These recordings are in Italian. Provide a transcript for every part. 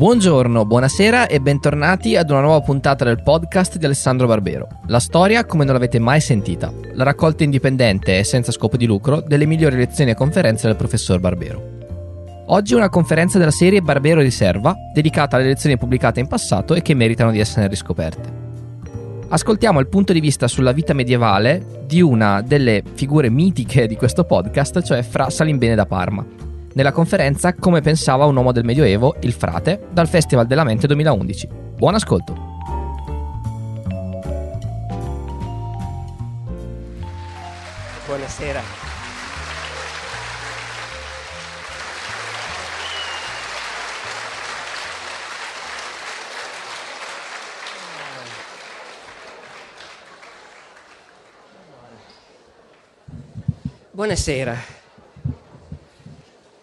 Buongiorno, buonasera e bentornati ad una nuova puntata del podcast di Alessandro Barbero. La storia come non l'avete mai sentita. La raccolta indipendente e senza scopo di lucro delle migliori lezioni e conferenze del professor Barbero. Oggi una conferenza della serie Barbero Riserva, dedicata alle lezioni pubblicate in passato e che meritano di essere riscoperte. Ascoltiamo il punto di vista sulla vita medievale di una delle figure mitiche di questo podcast, cioè Fra Salimbene da Parma, nella conferenza Come pensava un uomo del Medioevo, il frate, dal Festival della Mente 2011. Buon ascolto! Buonasera. Buonasera.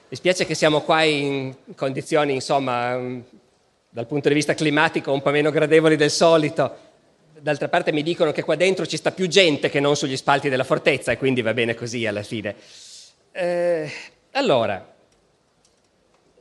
Mi spiace che siamo qua in condizioni, insomma, mm, dal punto di vista climatico un po' meno gradevoli del solito. D'altra parte mi dicono che qua dentro ci sta più gente che non sugli spalti della fortezza e quindi va bene così alla fine. Eh, allora,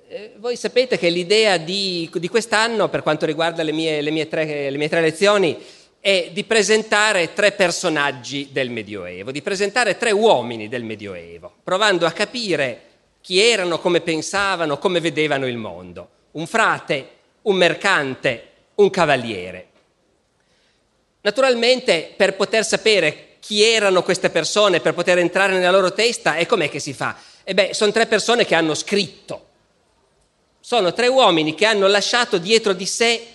eh, voi sapete che l'idea di, di, quest'anno, per quanto riguarda le mie, le, mie tre, le mie tre lezioni, è di presentare tre personaggi del Medioevo, di presentare tre uomini del Medioevo, provando a capire chi erano, come pensavano, come vedevano il mondo. Un frate, un mercante, un cavaliere. Naturalmente per poter sapere chi erano queste persone, per poter entrare nella loro testa, e com'è che si fa? E beh, sono tre persone che hanno scritto. Sono tre uomini che hanno lasciato dietro di sé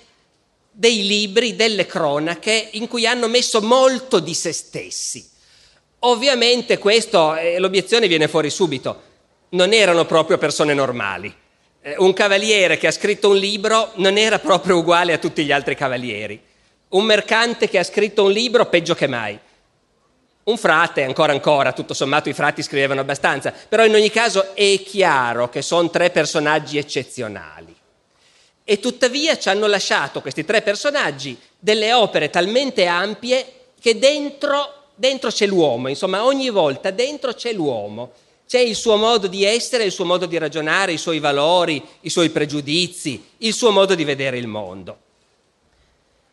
dei libri, delle cronache, in cui hanno messo molto di se stessi. Ovviamente questo, eh, l'obiezione viene fuori subito non erano proprio persone normali. Eh, un cavaliere che ha scritto un libro non era proprio uguale a tutti gli altri cavalieri. Un mercante che ha scritto un libro peggio che mai. Un frate, ancora ancora, tutto sommato i frati scrivevano abbastanza, però in ogni caso è chiaro che sono tre personaggi eccezionali. E tuttavia ci hanno lasciato questi tre personaggi delle opere talmente ampie che dentro, dentro c'è l'uomo, insomma ogni volta dentro c'è l'uomo c'è il suo modo di essere, il suo modo di ragionare, i suoi valori, i suoi pregiudizi, il suo modo di vedere il mondo.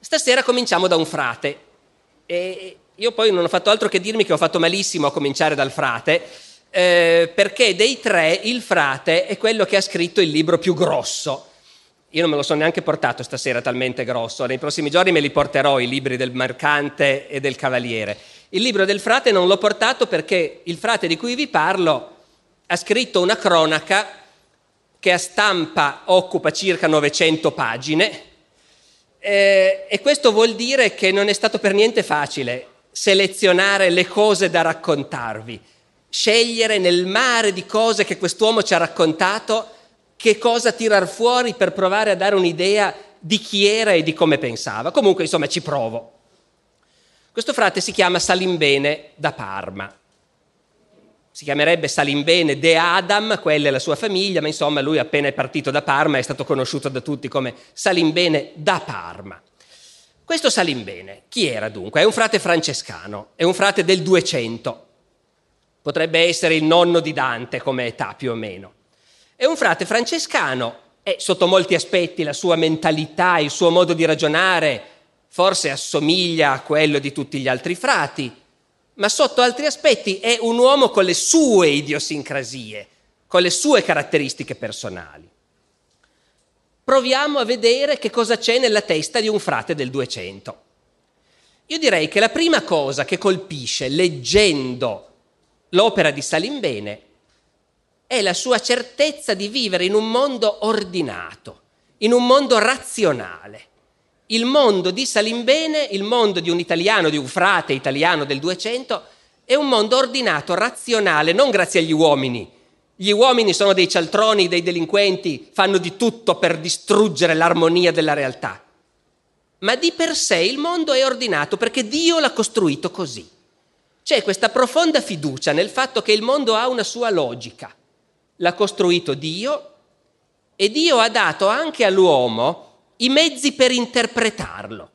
Stasera cominciamo da un frate. E io poi non ho fatto altro che dirmi che ho fatto malissimo a cominciare dal frate, eh, perché dei tre il frate è quello che ha scritto il libro più grosso. Io non me lo sono neanche portato stasera talmente grosso, nei prossimi giorni me li porterò i libri del mercante e del cavaliere. Il libro del frate non l'ho portato perché il frate di cui vi parlo ha scritto una cronaca che a stampa occupa circa 900 pagine eh, e questo vuol dire che non è stato per niente facile selezionare le cose da raccontarvi, scegliere nel mare di cose che quest'uomo ci ha raccontato che cosa tirar fuori per provare a dare un'idea di chi era e di come pensava. Comunque, insomma, ci provo. Questo frate si chiama Salimbene da Parma. Si chiamerebbe Salimbene de Adam, quella è la sua famiglia, ma insomma lui appena è partito da Parma è stato conosciuto da tutti come Salimbene da Parma. Questo Salimbene, chi era dunque? È un frate francescano, è un frate del 200. Potrebbe essere il nonno di Dante come età più o meno. È un frate francescano e sotto molti aspetti la sua mentalità, il suo modo di ragionare, forse assomiglia a quello di tutti gli altri frati, ma sotto altri aspetti è un uomo con le sue idiosincrasie, con le sue caratteristiche personali. Proviamo a vedere che cosa c'è nella testa di un frate del 200. Io direi che la prima cosa che colpisce leggendo l'opera di Salimbene è la sua certezza di vivere in un mondo ordinato, in un mondo razionale il mondo di Salimbene, il mondo di un italiano, di un frate italiano del 200, è un mondo ordinato, razionale, non grazie agli uomini. Gli uomini sono dei cialtroni, dei delinquenti, fanno di tutto per distruggere l'armonia della realtà. Ma di per sé il mondo è ordinato perché Dio l'ha costruito così. C'è questa profonda fiducia nel fatto che il mondo ha una sua logica. L'ha costruito Dio e Dio ha dato anche all'uomo i mezzi per interpretarlo.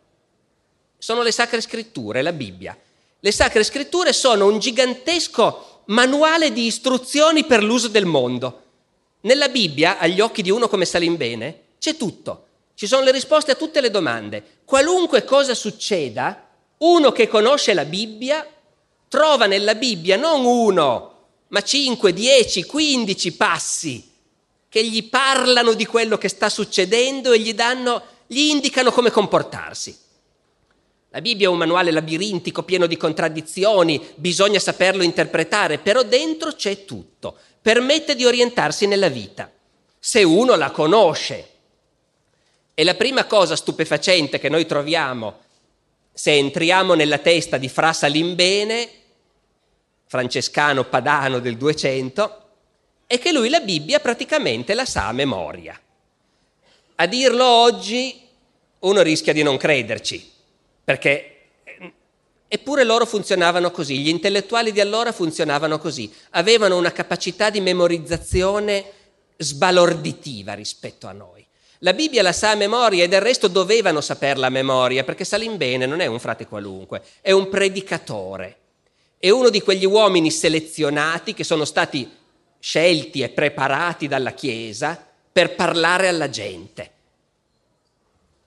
Sono le sacre scritture, la Bibbia. Le sacre scritture sono un gigantesco manuale di istruzioni per l'uso del mondo. Nella Bibbia, agli occhi di uno come Salimbene, c'è tutto, ci sono le risposte a tutte le domande. Qualunque cosa succeda, uno che conosce la Bibbia trova nella Bibbia non uno, ma 5, 10, 15 passi che gli parlano di quello che sta succedendo e gli, danno, gli indicano come comportarsi. La Bibbia è un manuale labirintico pieno di contraddizioni, bisogna saperlo interpretare, però dentro c'è tutto, permette di orientarsi nella vita, se uno la conosce. E la prima cosa stupefacente che noi troviamo se entriamo nella testa di Fra Salimbene, francescano padano del 200, è che lui la Bibbia praticamente la sa a memoria. A dirlo oggi uno rischia di non crederci, perché eppure loro funzionavano così, gli intellettuali di allora funzionavano così, avevano una capacità di memorizzazione sbalorditiva rispetto a noi. La Bibbia la sa a memoria e del resto dovevano saperla a memoria, perché Salimbene non è un frate qualunque, è un predicatore, è uno di quegli uomini selezionati che sono stati scelti e preparati dalla Chiesa per parlare alla gente.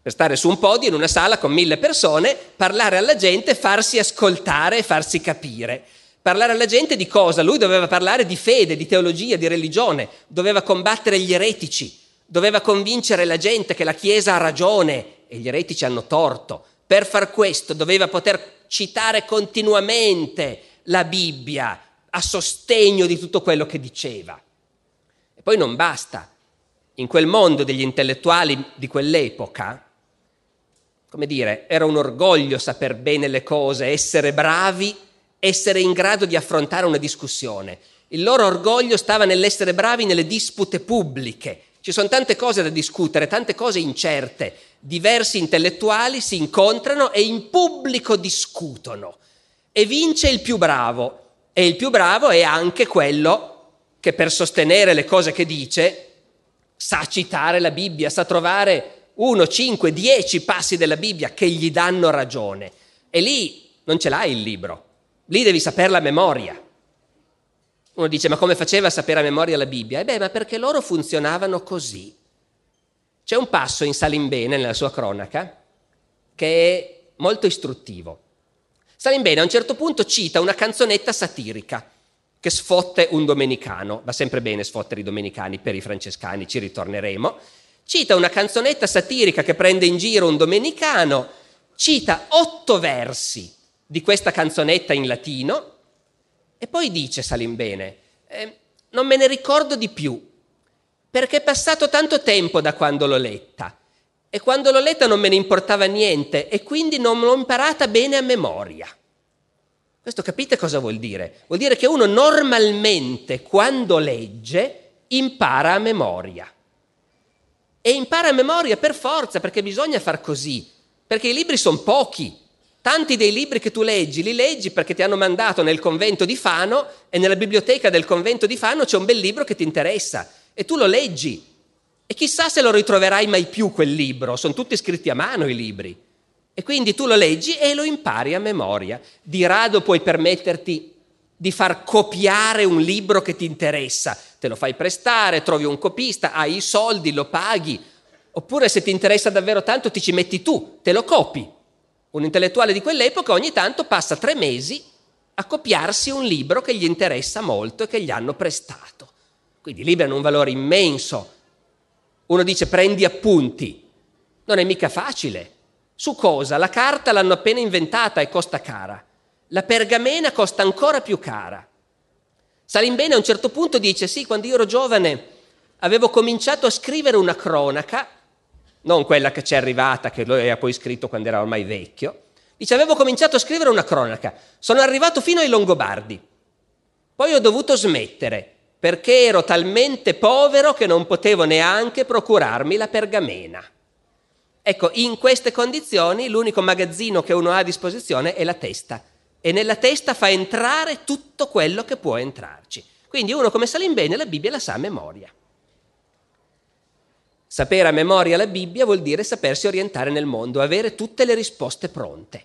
Per stare su un podio in una sala con mille persone, parlare alla gente, farsi ascoltare e farsi capire. Parlare alla gente di cosa? Lui doveva parlare di fede, di teologia, di religione, doveva combattere gli eretici, doveva convincere la gente che la Chiesa ha ragione e gli eretici hanno torto. Per far questo doveva poter citare continuamente la Bibbia, a sostegno di tutto quello che diceva. E poi non basta. In quel mondo degli intellettuali di quell'epoca, come dire, era un orgoglio saper bene le cose, essere bravi, essere in grado di affrontare una discussione. Il loro orgoglio stava nell'essere bravi nelle dispute pubbliche. Ci sono tante cose da discutere, tante cose incerte. Diversi intellettuali si incontrano e in pubblico discutono. E vince il più bravo. E il più bravo è anche quello che per sostenere le cose che dice sa citare la Bibbia, sa trovare uno, cinque, dieci passi della Bibbia che gli danno ragione. E lì non ce l'hai il libro, lì devi saperla a memoria. Uno dice, ma come faceva a sapere a memoria la Bibbia? E beh, ma perché loro funzionavano così. C'è un passo in Salimbene, nella sua cronaca, che è molto istruttivo. Salimbene a un certo punto cita una canzonetta satirica che sfotte un domenicano, va sempre bene sfottere i domenicani per i francescani, ci ritorneremo, cita una canzonetta satirica che prende in giro un domenicano, cita otto versi di questa canzonetta in latino e poi dice Salimbene, eh, non me ne ricordo di più, perché è passato tanto tempo da quando l'ho letta e quando l'ho letta non me ne importava niente e quindi non l'ho imparata bene a memoria. Questo capite cosa vuol dire? Vuol dire che uno normalmente quando legge impara a memoria. E impara a memoria per forza, perché bisogna far così, perché i libri sono pochi. Tanti dei libri che tu leggi li leggi perché ti hanno mandato nel convento di Fano e nella biblioteca del convento di Fano c'è un bel libro che ti interessa e tu lo leggi e chissà se lo ritroverai mai più quel libro, sono tutti scritti a mano i libri. E quindi tu lo leggi e lo impari a memoria. Di rado puoi permetterti di far copiare un libro che ti interessa. Te lo fai prestare, trovi un copista, hai i soldi, lo paghi. Oppure se ti interessa davvero tanto ti ci metti tu, te lo copi. Un intellettuale di quell'epoca ogni tanto passa tre mesi a copiarsi un libro che gli interessa molto e che gli hanno prestato. Quindi i libri hanno un valore immenso uno dice prendi appunti. Non è mica facile. Su cosa? La carta l'hanno appena inventata e costa cara. La pergamena costa ancora più cara. Salimbene a un certo punto dice sì, quando io ero giovane avevo cominciato a scrivere una cronaca, non quella che ci è arrivata, che lui aveva poi scritto quando era ormai vecchio, dice avevo cominciato a scrivere una cronaca, sono arrivato fino ai Longobardi, poi ho dovuto smettere perché ero talmente povero che non potevo neanche procurarmi la pergamena. Ecco, in queste condizioni l'unico magazzino che uno ha a disposizione è la testa e nella testa fa entrare tutto quello che può entrarci. Quindi uno come Salimbene la Bibbia la sa a memoria. Sapere a memoria la Bibbia vuol dire sapersi orientare nel mondo, avere tutte le risposte pronte.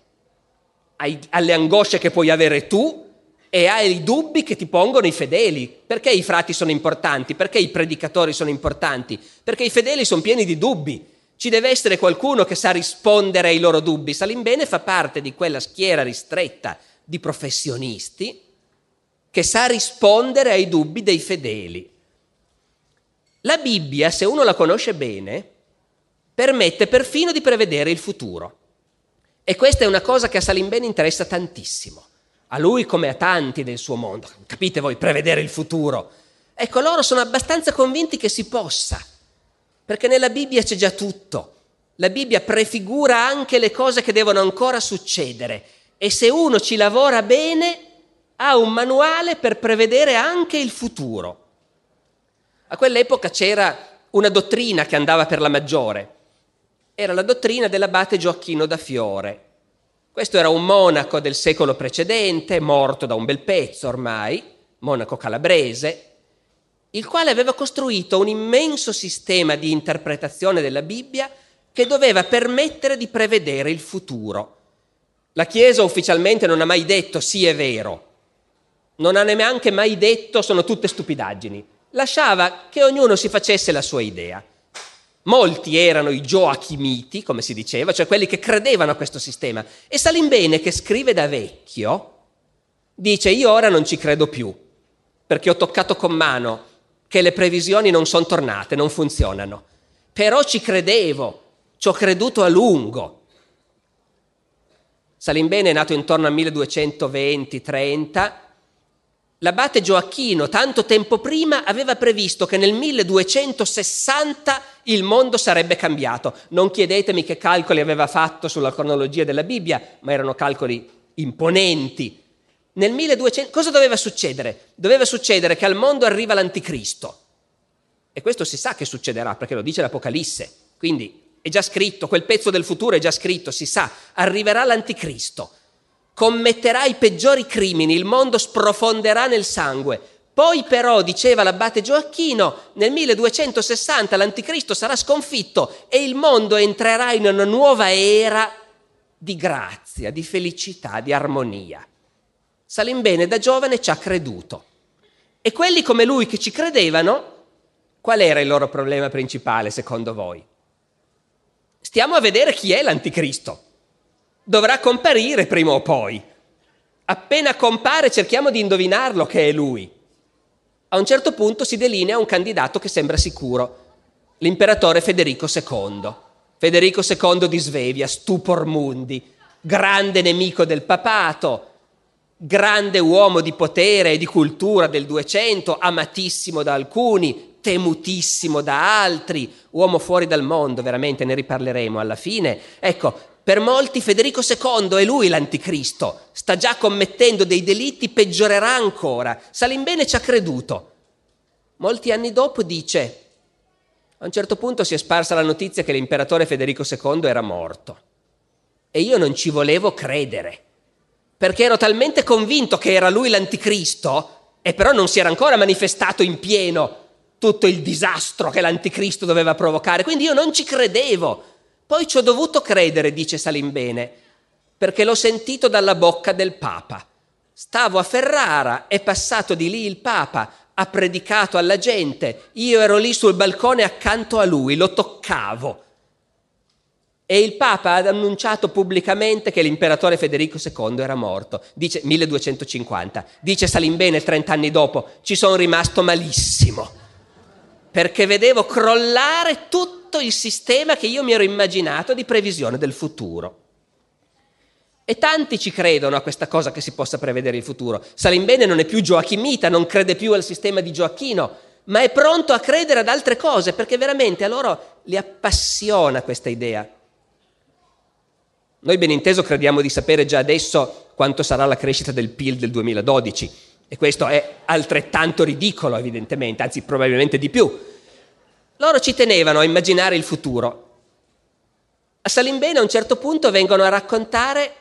Alle angosce che puoi avere tu e hai i dubbi che ti pongono i fedeli. Perché i frati sono importanti? Perché i predicatori sono importanti? Perché i fedeli sono pieni di dubbi. Ci deve essere qualcuno che sa rispondere ai loro dubbi. Salimbene fa parte di quella schiera ristretta di professionisti che sa rispondere ai dubbi dei fedeli. La Bibbia, se uno la conosce bene, permette perfino di prevedere il futuro. E questa è una cosa che a Salimbene interessa tantissimo. A lui come a tanti del suo mondo. Capite voi, prevedere il futuro. Ecco, loro sono abbastanza convinti che si possa, perché nella Bibbia c'è già tutto. La Bibbia prefigura anche le cose che devono ancora succedere e se uno ci lavora bene ha un manuale per prevedere anche il futuro. A quell'epoca c'era una dottrina che andava per la maggiore. Era la dottrina dell'abate Gioacchino da Fiore. Questo era un monaco del secolo precedente, morto da un bel pezzo ormai, monaco calabrese, il quale aveva costruito un immenso sistema di interpretazione della Bibbia che doveva permettere di prevedere il futuro. La Chiesa ufficialmente non ha mai detto sì è vero, non ha neanche mai detto sono tutte stupidaggini, lasciava che ognuno si facesse la sua idea. Molti erano i Gioachimiti, come si diceva, cioè quelli che credevano a questo sistema. E Salimbene, che scrive da vecchio, dice io ora non ci credo più, perché ho toccato con mano che le previsioni non sono tornate, non funzionano. Però ci credevo, ci ho creduto a lungo. Salimbene è nato intorno al 1220-30. L'abate Gioacchino, tanto tempo prima, aveva previsto che nel 1260 il mondo sarebbe cambiato. Non chiedetemi che calcoli aveva fatto sulla cronologia della Bibbia, ma erano calcoli imponenti. Nel 1200 cosa doveva succedere? Doveva succedere che al mondo arriva l'anticristo. E questo si sa che succederà perché lo dice l'Apocalisse. Quindi è già scritto, quel pezzo del futuro è già scritto, si sa, arriverà l'anticristo, commetterà i peggiori crimini, il mondo sprofonderà nel sangue. Poi però, diceva l'abate Gioacchino, nel 1260 l'anticristo sarà sconfitto e il mondo entrerà in una nuova era di grazia, di felicità, di armonia. Salimbene da giovane ci ha creduto. E quelli come lui che ci credevano, qual era il loro problema principale secondo voi? Stiamo a vedere chi è l'anticristo. Dovrà comparire prima o poi. Appena compare cerchiamo di indovinarlo che è lui. A un certo punto si delinea un candidato che sembra sicuro, l'imperatore Federico II. Federico II di Svevia, stupor mundi, grande nemico del papato, grande uomo di potere e di cultura del 200, amatissimo da alcuni, temutissimo da altri, uomo fuori dal mondo, veramente ne riparleremo alla fine. Ecco, per molti Federico II è lui l'anticristo, sta già commettendo dei delitti, peggiorerà ancora. Salimbene ci ha creduto. Molti anni dopo dice, a un certo punto si è sparsa la notizia che l'imperatore Federico II era morto. E io non ci volevo credere, perché ero talmente convinto che era lui l'anticristo, e però non si era ancora manifestato in pieno tutto il disastro che l'anticristo doveva provocare, quindi io non ci credevo. Poi ci ho dovuto credere, dice Salimbene, perché l'ho sentito dalla bocca del Papa. Stavo a Ferrara, è passato di lì il Papa, ha predicato alla gente, io ero lì sul balcone accanto a lui, lo toccavo. E il Papa ha annunciato pubblicamente che l'imperatore Federico II era morto, dice 1250. Dice Salimbene 30 anni dopo, ci sono rimasto malissimo perché vedevo crollare tutto il sistema che io mi ero immaginato di previsione del futuro. E tanti ci credono a questa cosa che si possa prevedere il futuro. Salimbene non è più Gioachimita, non crede più al sistema di Gioacchino, ma è pronto a credere ad altre cose perché veramente a loro li appassiona questa idea. Noi ben inteso crediamo di sapere già adesso quanto sarà la crescita del PIL del 2012 e questo è altrettanto ridicolo, evidentemente, anzi probabilmente di più. Loro ci tenevano a immaginare il futuro. A Salimbene a un certo punto vengono a raccontare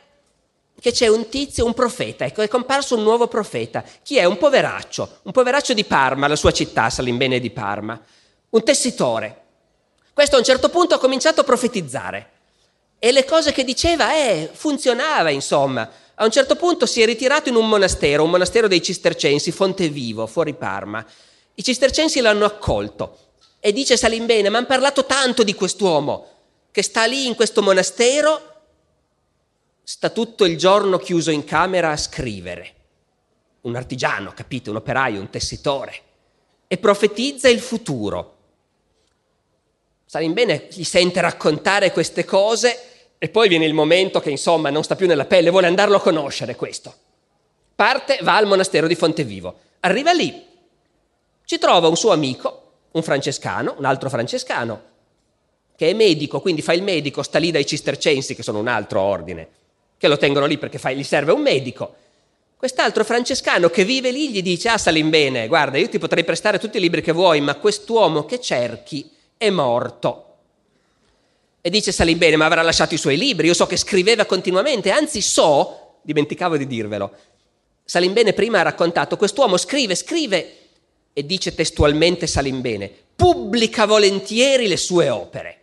che c'è un tizio, un profeta, ecco, è comparso un nuovo profeta. Chi è? Un poveraccio, un poveraccio di Parma, la sua città, Salimbene di Parma, un tessitore. Questo a un certo punto ha cominciato a profetizzare e le cose che diceva, eh, funzionava, insomma A un certo punto si è ritirato in un monastero, un monastero dei Cistercensi, Fontevivo, fuori Parma. I Cistercensi l'hanno accolto e dice Salimbene, ma hanno parlato tanto di quest'uomo che sta lì in questo monastero, sta tutto il giorno chiuso in camera a scrivere. Un artigiano, capite, un operaio, un tessitore. E profetizza il futuro. Salimbene gli sente raccontare queste cose e poi viene il momento che insomma non sta più nella pelle, vuole andarlo a conoscere questo. Parte, va al monastero di Fontevivo. Arriva lì, ci trova un suo amico, un francescano, un altro francescano, che è medico, quindi fa il medico, sta lì dai cistercensi, che sono un altro ordine, che lo tengono lì perché fa, gli serve un medico. Quest'altro francescano che vive lì gli dice, ah Salimbene, guarda, io ti potrei prestare tutti i libri che vuoi, ma quest'uomo che cerchi è morto. E dice Salimbene, ma avrà lasciato i suoi libri, io so che scriveva continuamente, anzi so, dimenticavo di dirvelo, Salimbene prima ha raccontato, quest'uomo scrive, scrive, e dice testualmente Salimbene, pubblica volentieri le sue opere.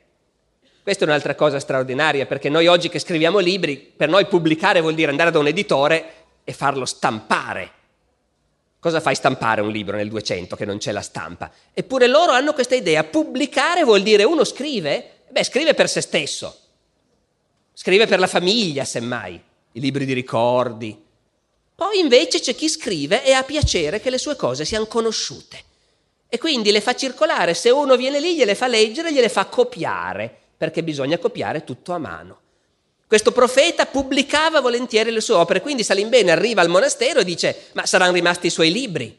Questa è un'altra cosa straordinaria, perché noi oggi che scriviamo libri, per noi pubblicare vuol dire andare da un editore e farlo stampare. Cosa fai stampare un libro nel 200 che non c'è la stampa? Eppure loro hanno questa idea, pubblicare vuol dire uno scrive Beh, scrive per se stesso, scrive per la famiglia, semmai, i libri di ricordi. Poi invece c'è chi scrive e ha piacere che le sue cose siano conosciute. E quindi le fa circolare, se uno viene lì gliele fa leggere, gliele fa copiare, perché bisogna copiare tutto a mano. Questo profeta pubblicava volentieri le sue opere, quindi Salimbene arriva al monastero e dice, ma saranno rimasti i suoi libri?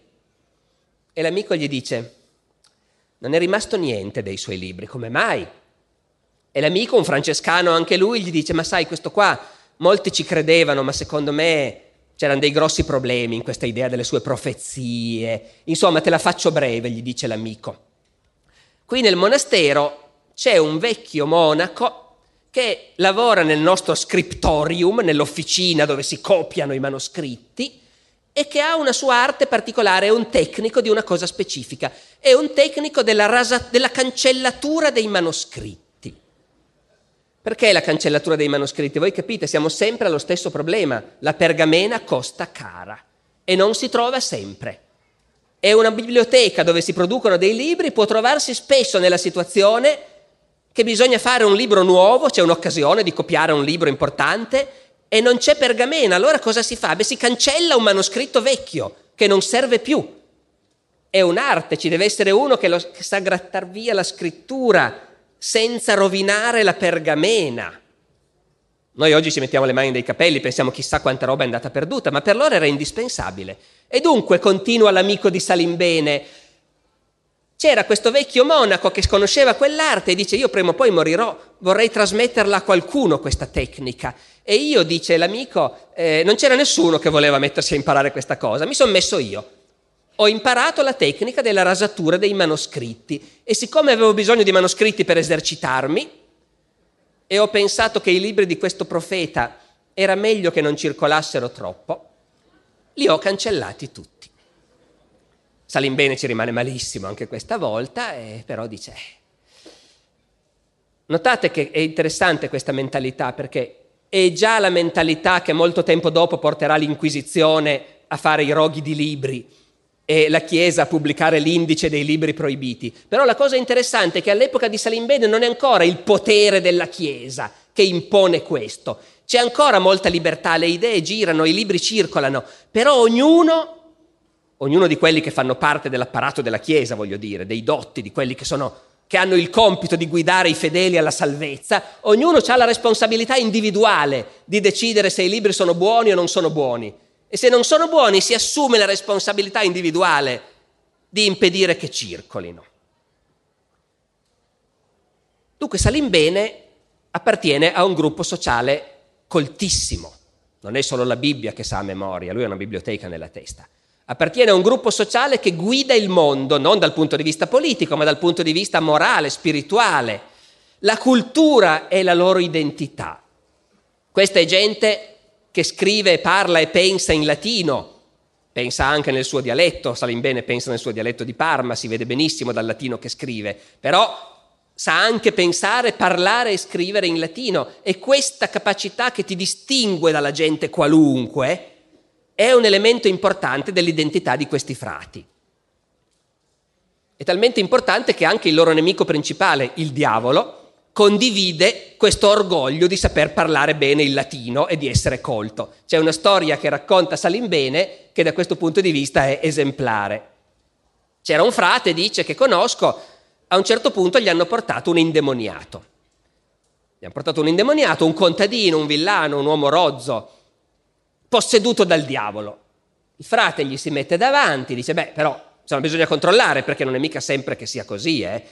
E l'amico gli dice, non è rimasto niente dei suoi libri, come mai? E l'amico, un francescano anche lui, gli dice, ma sai, questo qua, molti ci credevano, ma secondo me c'erano dei grossi problemi in questa idea delle sue profezie. Insomma, te la faccio breve, gli dice l'amico. Qui nel monastero c'è un vecchio monaco che lavora nel nostro scriptorium, nell'officina dove si copiano i manoscritti, e che ha una sua arte particolare, è un tecnico di una cosa specifica, è un tecnico della, rasa, della cancellatura dei manoscritti. Perché la cancellatura dei manoscritti? Voi capite, siamo sempre allo stesso problema. La pergamena costa cara e non si trova sempre. E una biblioteca dove si producono dei libri può trovarsi spesso nella situazione che bisogna fare un libro nuovo, c'è un'occasione di copiare un libro importante e non c'è pergamena. Allora cosa si fa? Beh, si cancella un manoscritto vecchio che non serve più. È un'arte, ci deve essere uno che, lo, che sa grattar via la scrittura senza rovinare la pergamena. Noi oggi ci mettiamo le mani nei capelli, pensiamo chissà quanta roba è andata perduta, ma per loro era indispensabile. E dunque, continua l'amico di Salimbene, c'era questo vecchio monaco che conosceva quell'arte e dice io prima o poi morirò, vorrei trasmetterla a qualcuno questa tecnica. E io, dice l'amico, eh, non c'era nessuno che voleva mettersi a imparare questa cosa, mi sono messo io ho imparato la tecnica della rasatura dei manoscritti e siccome avevo bisogno di manoscritti per esercitarmi e ho pensato che i libri di questo profeta era meglio che non circolassero troppo, li ho cancellati tutti. Salimbene ci rimane malissimo anche questa volta, eh, però dice... Notate che è interessante questa mentalità perché è già la mentalità che molto tempo dopo porterà l'Inquisizione a fare i roghi di libri e la Chiesa a pubblicare l'indice dei libri proibiti. Però la cosa interessante è che all'epoca di Salimbene non è ancora il potere della Chiesa che impone questo. C'è ancora molta libertà, le idee girano, i libri circolano, però ognuno, ognuno di quelli che fanno parte dell'apparato della Chiesa, voglio dire, dei dotti, di quelli che, sono, che hanno il compito di guidare i fedeli alla salvezza, ognuno ha la responsabilità individuale di decidere se i libri sono buoni o non sono buoni e se non sono buoni si assume la responsabilità individuale di impedire che circolino. Dunque Salimbene appartiene a un gruppo sociale coltissimo. Non è solo la Bibbia che sa a memoria, lui ha una biblioteca nella testa. Appartiene a un gruppo sociale che guida il mondo, non dal punto di vista politico, ma dal punto di vista morale, spirituale. La cultura è la loro identità. Questa è gente che scrive, parla e pensa in latino, pensa anche nel suo dialetto, Salimbene pensa nel suo dialetto di Parma, si vede benissimo dal latino che scrive, però sa anche pensare, parlare e scrivere in latino. E questa capacità che ti distingue dalla gente qualunque è un elemento importante dell'identità di questi frati. È talmente importante che anche il loro nemico principale, il diavolo, condivide questo orgoglio di saper parlare bene il latino e di essere colto. C'è una storia che racconta Salimbene che da questo punto di vista è esemplare. C'era un frate, dice, che conosco, a un certo punto gli hanno portato un indemoniato. Gli hanno portato un indemoniato, un contadino, un villano, un uomo rozzo, posseduto dal diavolo. Il frate gli si mette davanti, dice, beh, però insomma, bisogna controllare perché non è mica sempre che sia così, eh?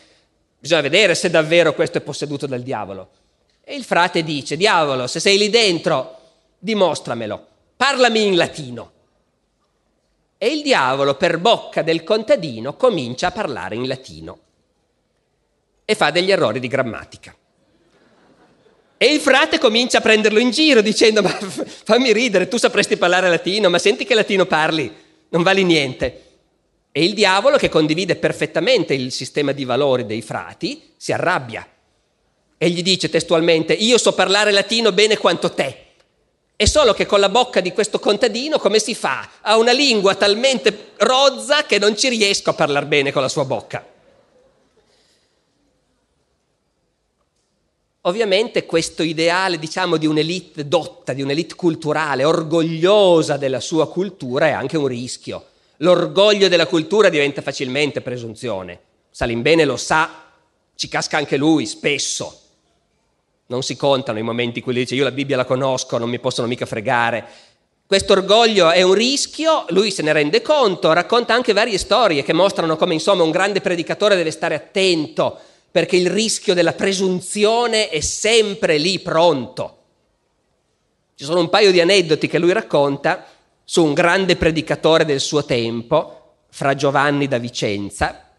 Bisogna vedere se davvero questo è posseduto dal diavolo. E il frate dice, diavolo, se sei lì dentro, dimostramelo, parlami in latino. E il diavolo, per bocca del contadino, comincia a parlare in latino e fa degli errori di grammatica. E il frate comincia a prenderlo in giro dicendo ma fammi ridere, tu sapresti parlare latino, ma senti che latino parli, non vali niente. E il diavolo, che condivide perfettamente il sistema di valori dei frati, si arrabbia e gli dice testualmente io so parlare latino bene quanto te. È solo che con la bocca di questo contadino come si fa? Ha una lingua talmente rozza che non ci riesco a parlare bene con la sua bocca. Ovviamente questo ideale, diciamo, di un'elite dotta, di un'elite culturale, orgogliosa della sua cultura, è anche un rischio. L'orgoglio della cultura diventa facilmente presunzione. Salimbene lo sa, ci casca anche lui, spesso. Non si contano i momenti in cui lui dice io la Bibbia la conosco, non mi possono mica fregare. Questo orgoglio è un rischio, lui se ne rende conto, racconta anche varie storie che mostrano come insomma un grande predicatore deve stare attento perché il rischio della presunzione è sempre lì pronto. Ci sono un paio di aneddoti che lui racconta su un grande predicatore del suo tempo, fra Giovanni da Vicenza,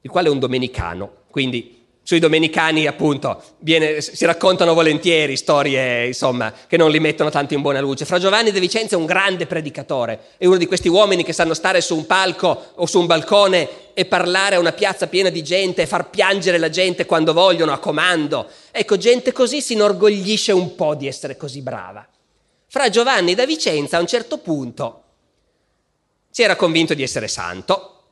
il quale è un domenicano, quindi sui domenicani appunto viene, si raccontano volentieri storie insomma, che non li mettono tanto in buona luce. Fra Giovanni De Vicenza è un grande predicatore, è uno di questi uomini che sanno stare su un palco o su un balcone e parlare a una piazza piena di gente e far piangere la gente quando vogliono a comando. Ecco, gente così si inorgoglisce un po' di essere così brava. Fra Giovanni da Vicenza a un certo punto si era convinto di essere santo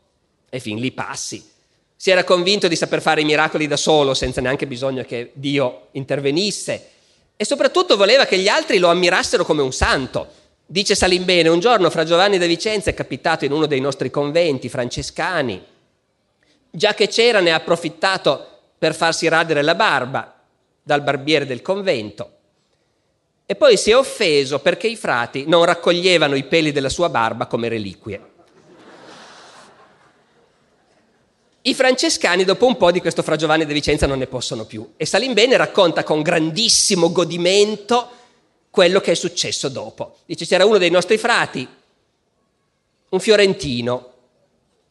e fin lì passi si era convinto di saper fare i miracoli da solo, senza neanche bisogno che Dio intervenisse, e soprattutto voleva che gli altri lo ammirassero come un santo. Dice Salimbene, un giorno fra Giovanni da Vicenza è capitato in uno dei nostri conventi francescani, già che c'era ne ha approfittato per farsi radere la barba dal barbiere del convento. E poi si è offeso perché i frati non raccoglievano i peli della sua barba come reliquie. I francescani dopo un po' di questo Fra Giovanni de Vicenza non ne possono più e Salimbene racconta con grandissimo godimento quello che è successo dopo. Dice c'era uno dei nostri frati, un fiorentino,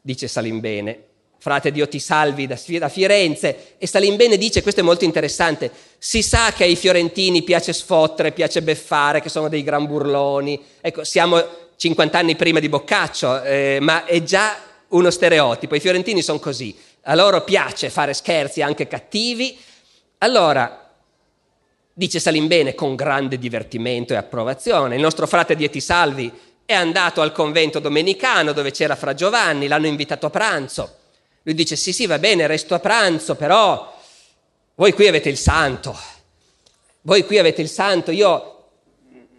dice Salimbene, frate Dio ti salvi da, Firenze, e Salimbene dice, questo è molto interessante, si sa che ai fiorentini piace sfottere, piace beffare, che sono dei gran burloni, ecco, siamo 50 anni prima di Boccaccio, eh, ma è già uno stereotipo, i fiorentini sono così, a loro piace fare scherzi anche cattivi, allora, dice Salimbene con grande divertimento e approvazione, il nostro frate Dieti Salvi è andato al convento domenicano dove c'era Fra Giovanni, l'hanno invitato a pranzo. Lui dice sì sì va bene, resto a pranzo, però voi qui avete il santo, voi qui avete il santo, io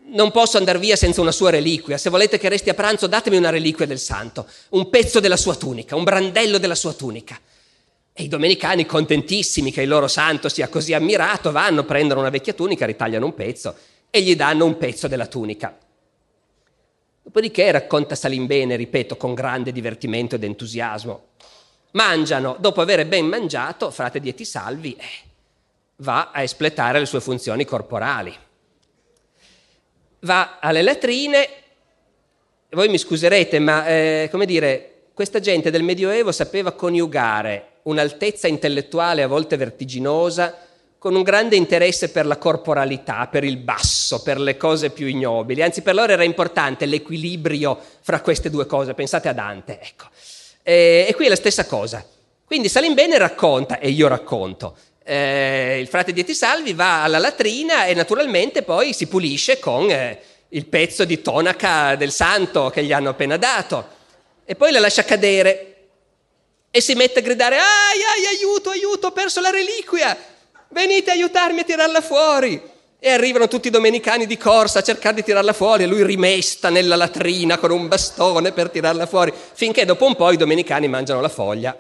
non posso andare via senza una sua reliquia. Se volete che resti a pranzo, datemi una reliquia del santo, un pezzo della sua tunica, un brandello della sua tunica. E i domenicani, contentissimi che il loro santo sia così ammirato, vanno, prendono una vecchia tunica, ritagliano un pezzo e gli danno un pezzo della tunica. Dopodiché racconta Salimbene, ripeto, con grande divertimento ed entusiasmo. Mangiano, dopo aver ben mangiato, frate Dieti Salvi eh, va a espletare le sue funzioni corporali va alle latrine, voi mi scuserete, ma eh, come dire, questa gente del Medioevo sapeva coniugare un'altezza intellettuale a volte vertiginosa con un grande interesse per la corporalità, per il basso, per le cose più ignobili. Anzi, per loro era importante l'equilibrio fra queste due cose. Pensate a Dante, ecco. E, e qui è la stessa cosa. Quindi Salimbene racconta, e io racconto, eh, il frate Dieti Salvi va alla latrina e naturalmente poi si pulisce con eh, il pezzo di tonaca del santo che gli hanno appena dato. E poi la lascia cadere. E si mette a gridare ai ai aiuto aiuto ho perso la reliquia! Venite a aiutarmi a tirarla fuori e arrivano tutti i domenicani di corsa a cercare di tirarla fuori e lui rimesta nella latrina con un bastone per tirarla fuori finché dopo un po' i domenicani mangiano la foglia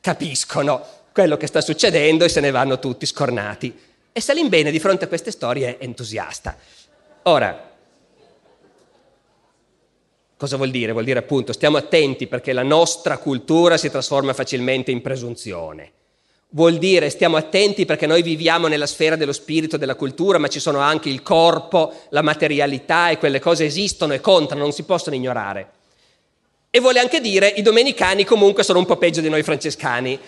capiscono quello che sta succedendo e se ne vanno tutti scornati e Salimbene di fronte a queste storie è entusiasta ora Cosa vuol dire? Vuol dire appunto stiamo attenti perché la nostra cultura si trasforma facilmente in presunzione. Vuol dire stiamo attenti perché noi viviamo nella sfera dello spirito, della cultura, ma ci sono anche il corpo, la materialità e quelle cose esistono e contano, non si possono ignorare. E vuole anche dire i domenicani comunque sono un po' peggio di noi francescani.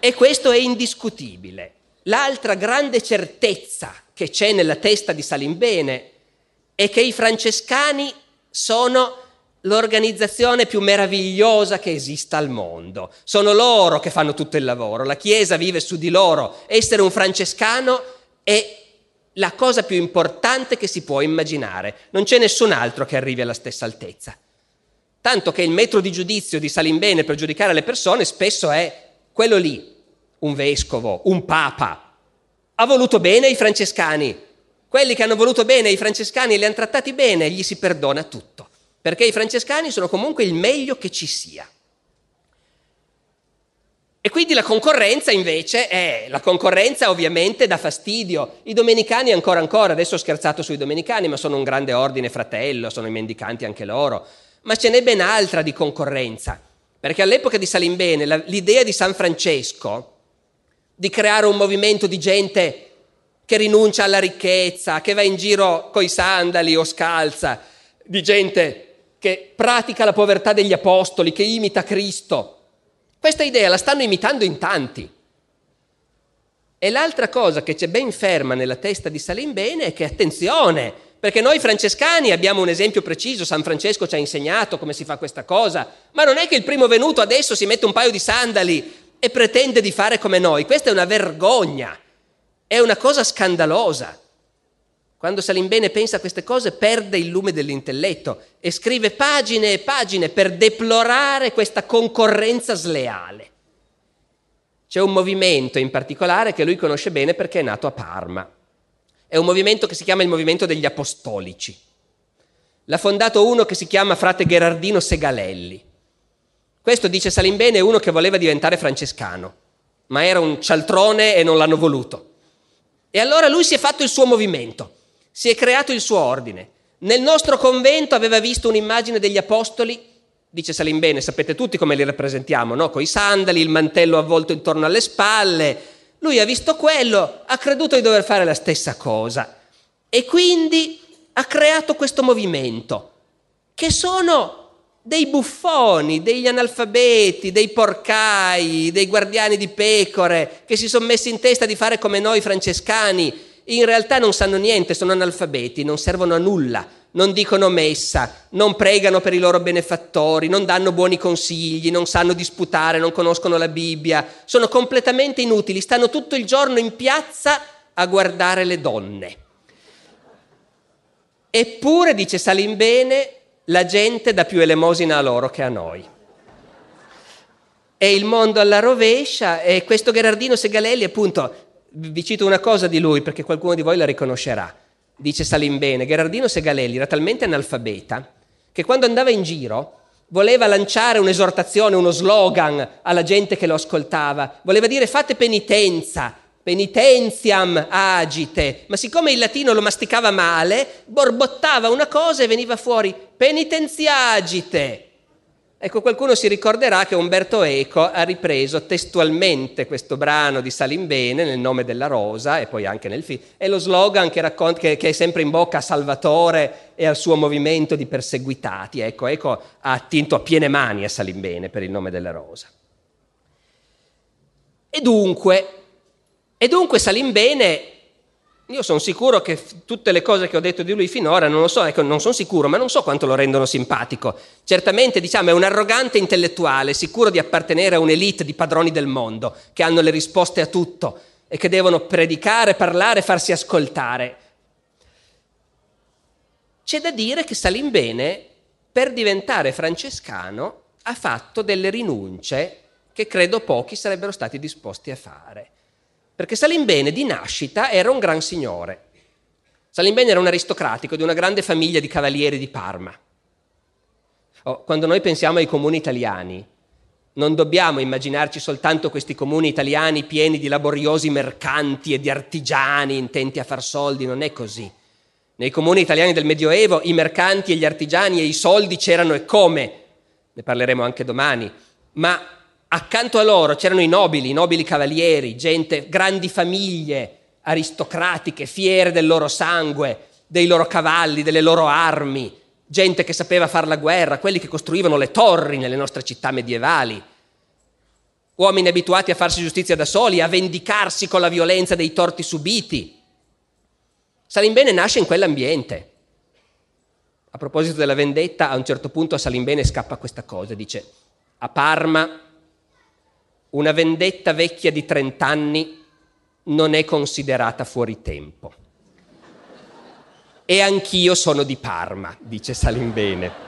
E questo è indiscutibile. L'altra grande certezza che c'è nella testa di Salimbene è che i francescani sono l'organizzazione più meravigliosa che esista al mondo. Sono loro che fanno tutto il lavoro, la Chiesa vive su di loro. Essere un francescano è la cosa più importante che si può immaginare. Non c'è nessun altro che arrivi alla stessa altezza. Tanto che il metro di giudizio di Salimbene per giudicare le persone spesso è quello lì, un vescovo, un papa. Ha voluto bene ai francescani. Quelli che hanno voluto bene ai francescani e li hanno trattati bene, gli si perdona tutto perché i francescani sono comunque il meglio che ci sia. E quindi la concorrenza invece è, la concorrenza ovviamente dà fastidio. I domenicani ancora ancora, adesso ho scherzato sui domenicani, ma sono un grande ordine fratello, sono i mendicanti anche loro. Ma ce n'è ben altra di concorrenza, perché all'epoca di Salimbene la, l'idea di San Francesco di creare un movimento di gente che rinuncia alla ricchezza, che va in giro coi sandali o scalza, di gente che pratica la povertà degli apostoli, che imita Cristo. Questa idea la stanno imitando in tanti. E l'altra cosa che c'è ben ferma nella testa di Salimbene è che attenzione, perché noi francescani abbiamo un esempio preciso, San Francesco ci ha insegnato come si fa questa cosa, ma non è che il primo venuto adesso si mette un paio di sandali e pretende di fare come noi, questa è una vergogna, è una cosa scandalosa. Quando Salimbene pensa a queste cose perde il lume dell'intelletto e scrive pagine e pagine per deplorare questa concorrenza sleale. C'è un movimento in particolare che lui conosce bene perché è nato a Parma. È un movimento che si chiama il movimento degli apostolici. L'ha fondato uno che si chiama frate Gherardino Segalelli. Questo, dice Salimbene, è uno che voleva diventare francescano, ma era un cialtrone e non l'hanno voluto. E allora lui si è fatto il suo movimento si è creato il suo ordine. Nel nostro convento aveva visto un'immagine degli apostoli, dice Salimbene, sapete tutti come li rappresentiamo, no? Con i sandali, il mantello avvolto intorno alle spalle. Lui ha visto quello, ha creduto di dover fare la stessa cosa e quindi ha creato questo movimento, che sono dei buffoni, degli analfabeti, dei porcai, dei guardiani di pecore, che si sono messi in testa di fare come noi francescani in realtà non sanno niente, sono analfabeti, non servono a nulla, non dicono messa, non pregano per i loro benefattori, non danno buoni consigli, non sanno disputare, non conoscono la Bibbia, sono completamente inutili, stanno tutto il giorno in piazza a guardare le donne. Eppure, dice Salimbene, la gente dà più elemosina a loro che a noi. E il mondo alla rovescia e questo Gherardino Segalelli appunto vi cito una cosa di lui perché qualcuno di voi la riconoscerà. Dice Salimbene, Gherardino Segalelli era talmente analfabeta che quando andava in giro voleva lanciare un'esortazione, uno slogan alla gente che lo ascoltava, voleva dire fate penitenza, penitenziam agite, ma siccome il latino lo masticava male, borbottava una cosa e veniva fuori penitenziagite. Ecco, qualcuno si ricorderà che Umberto Eco ha ripreso testualmente questo brano di Salimbene nel nome della rosa e poi anche nel film. È lo slogan che, raccont- che, che, è sempre in bocca a Salvatore e al suo movimento di perseguitati. Ecco, Eco ha attinto a piene mani a Salimbene per il nome della rosa. E dunque, e dunque Salimbene io sono sicuro che tutte le cose che ho detto di lui finora, non lo so, ecco, non sono sicuro, ma non so quanto lo rendono simpatico. Certamente, diciamo, è un arrogante intellettuale, sicuro di appartenere a un'elite di padroni del mondo, che hanno le risposte a tutto e che devono predicare, parlare, farsi ascoltare. C'è da dire che Salimbene, per diventare francescano, ha fatto delle rinunce che credo pochi sarebbero stati disposti a fare. Perché Salimbene di nascita era un gran signore. Salimbene era un aristocratico di una grande famiglia di cavalieri di Parma. Oh, quando noi pensiamo ai comuni italiani, non dobbiamo immaginarci soltanto questi comuni italiani pieni di laboriosi mercanti e di artigiani intenti a far soldi, non è così. Nei comuni italiani del Medioevo i mercanti e gli artigiani e i soldi c'erano e come, ne parleremo anche domani, ma accanto a loro c'erano i nobili, i nobili cavalieri, gente, grandi famiglie aristocratiche, fiere del loro sangue, dei loro cavalli, delle loro armi, gente che sapeva fare la guerra, quelli che costruivano le torri nelle nostre città medievali, uomini abituati a farsi giustizia da soli, a vendicarsi con la violenza dei torti subiti. Salimbene nasce in quell'ambiente. A proposito della vendetta, a un certo punto a Salimbene scappa questa cosa, dice a Parma una vendetta vecchia di 30 anni non è considerata fuori tempo. E anch'io sono di Parma, dice Salimbene.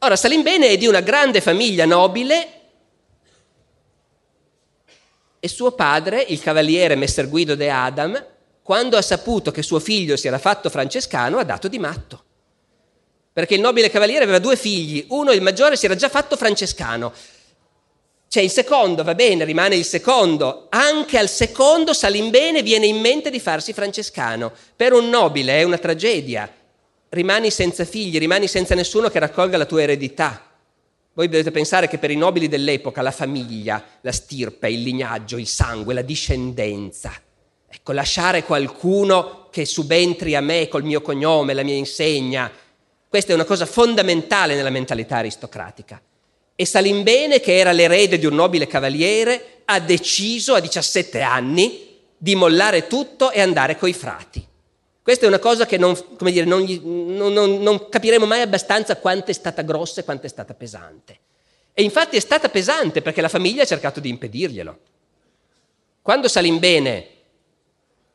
Ora, Salimbene è di una grande famiglia nobile e suo padre, il cavaliere Messer Guido de Adam, quando ha saputo che suo figlio si era fatto francescano, ha dato di matto. Perché il nobile cavaliere aveva due figli, uno, il maggiore, si era già fatto francescano, c'è il secondo, va bene, rimane il secondo. Anche al secondo Salimbene viene in mente di farsi francescano. Per un nobile è una tragedia. Rimani senza figli, rimani senza nessuno che raccolga la tua eredità. Voi dovete pensare che per i nobili dell'epoca la famiglia, la stirpe, il lignaggio, il sangue, la discendenza. Ecco, lasciare qualcuno che subentri a me col mio cognome, la mia insegna, questa è una cosa fondamentale nella mentalità aristocratica. E Salimbene, che era l'erede di un nobile cavaliere, ha deciso a 17 anni di mollare tutto e andare coi frati. Questa è una cosa che non, dire, non, gli, non, non capiremo mai abbastanza quanto è stata grossa e quanto è stata pesante. E infatti è stata pesante perché la famiglia ha cercato di impedirglielo. Quando Salimbene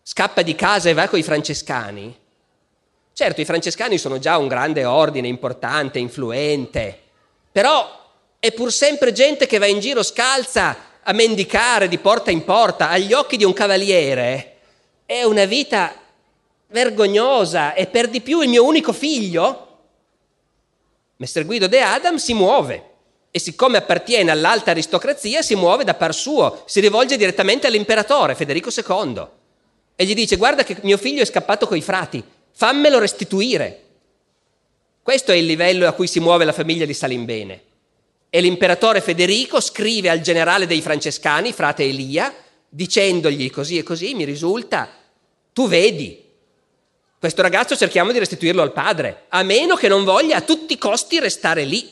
scappa di casa e va con i francescani, certo i francescani sono già un grande ordine, importante, influente, però è pur sempre gente che va in giro scalza a mendicare di porta in porta agli occhi di un cavaliere. È una vita vergognosa e per di più il mio unico figlio, Messer Guido de Adam, si muove e siccome appartiene all'alta aristocrazia si muove da par suo, si rivolge direttamente all'imperatore Federico II e gli dice guarda che mio figlio è scappato coi frati, fammelo restituire. Questo è il livello a cui si muove la famiglia di Salimbene. E l'imperatore Federico scrive al generale dei francescani, frate Elia, dicendogli così e così, mi risulta, tu vedi, questo ragazzo cerchiamo di restituirlo al padre, a meno che non voglia a tutti i costi restare lì.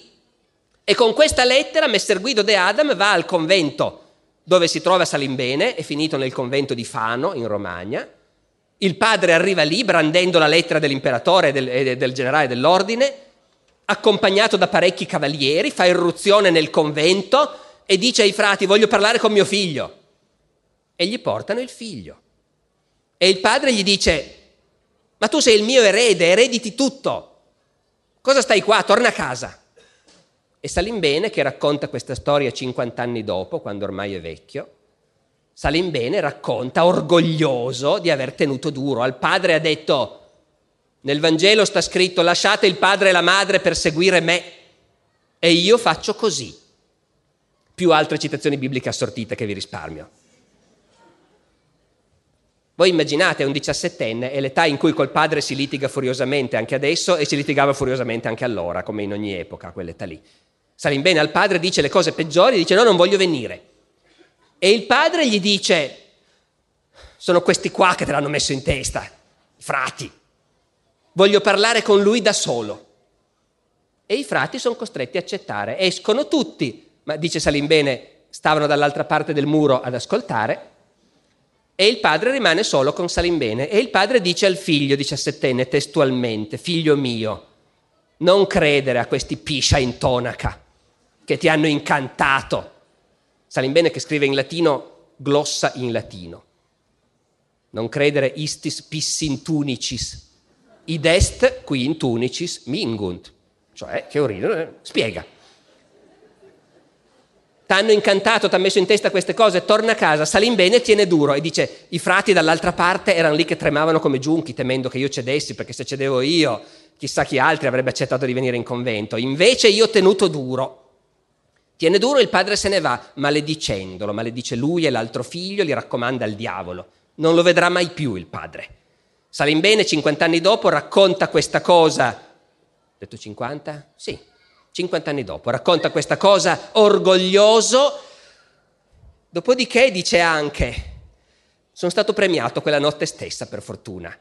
E con questa lettera Messer Guido de Adam va al convento dove si trova Salimbene, è finito nel convento di Fano, in Romagna. Il padre arriva lì brandendo la lettera dell'imperatore e del, del generale dell'ordine accompagnato da parecchi cavalieri, fa irruzione nel convento e dice ai frati voglio parlare con mio figlio. E gli portano il figlio. E il padre gli dice ma tu sei il mio erede, erediti tutto. Cosa stai qua? Torna a casa. E Salimbene, che racconta questa storia 50 anni dopo, quando ormai è vecchio, Salimbene racconta orgoglioso di aver tenuto duro. Al padre ha detto nel Vangelo sta scritto lasciate il padre e la madre per seguire me e io faccio così. Più altre citazioni bibliche assortite che vi risparmio. Voi immaginate un diciassettenne è l'età in cui col padre si litiga furiosamente anche adesso e si litigava furiosamente anche allora, come in ogni epoca, quell'età lì. Salimbene al padre dice le cose peggiori, dice no, non voglio venire. E il padre gli dice, sono questi qua che te l'hanno messo in testa, frati. Voglio parlare con lui da solo. E i frati sono costretti a accettare. Escono tutti, ma dice Salimbene, stavano dall'altra parte del muro ad ascoltare. e il padre rimane solo con Salimbene e il padre dice al figlio diciassettenne testualmente, figlio mio, non credere a questi piscia in tonaca che ti hanno incantato. Salimbene che scrive in latino, glossa in latino. Non credere istis pissin tunicis, id est qui in tunicis mingunt. Cioè, che orribile, spiega t'hanno incantato, ti hanno messo in testa queste cose, torna a casa, Salim bene, tiene duro e dice i frati dall'altra parte erano lì che tremavano come giunchi temendo che io cedessi perché se cedevo io chissà chi altri avrebbe accettato di venire in convento, invece io ho tenuto duro. Tiene duro il padre se ne va, maledicendolo, maledice lui e l'altro figlio, li raccomanda al diavolo. Non lo vedrà mai più il padre. Salim bene, 50 anni dopo, racconta questa cosa. Detto 50? Sì, 50 anni dopo, racconta questa cosa orgoglioso, dopodiché dice anche, sono stato premiato quella notte stessa per fortuna,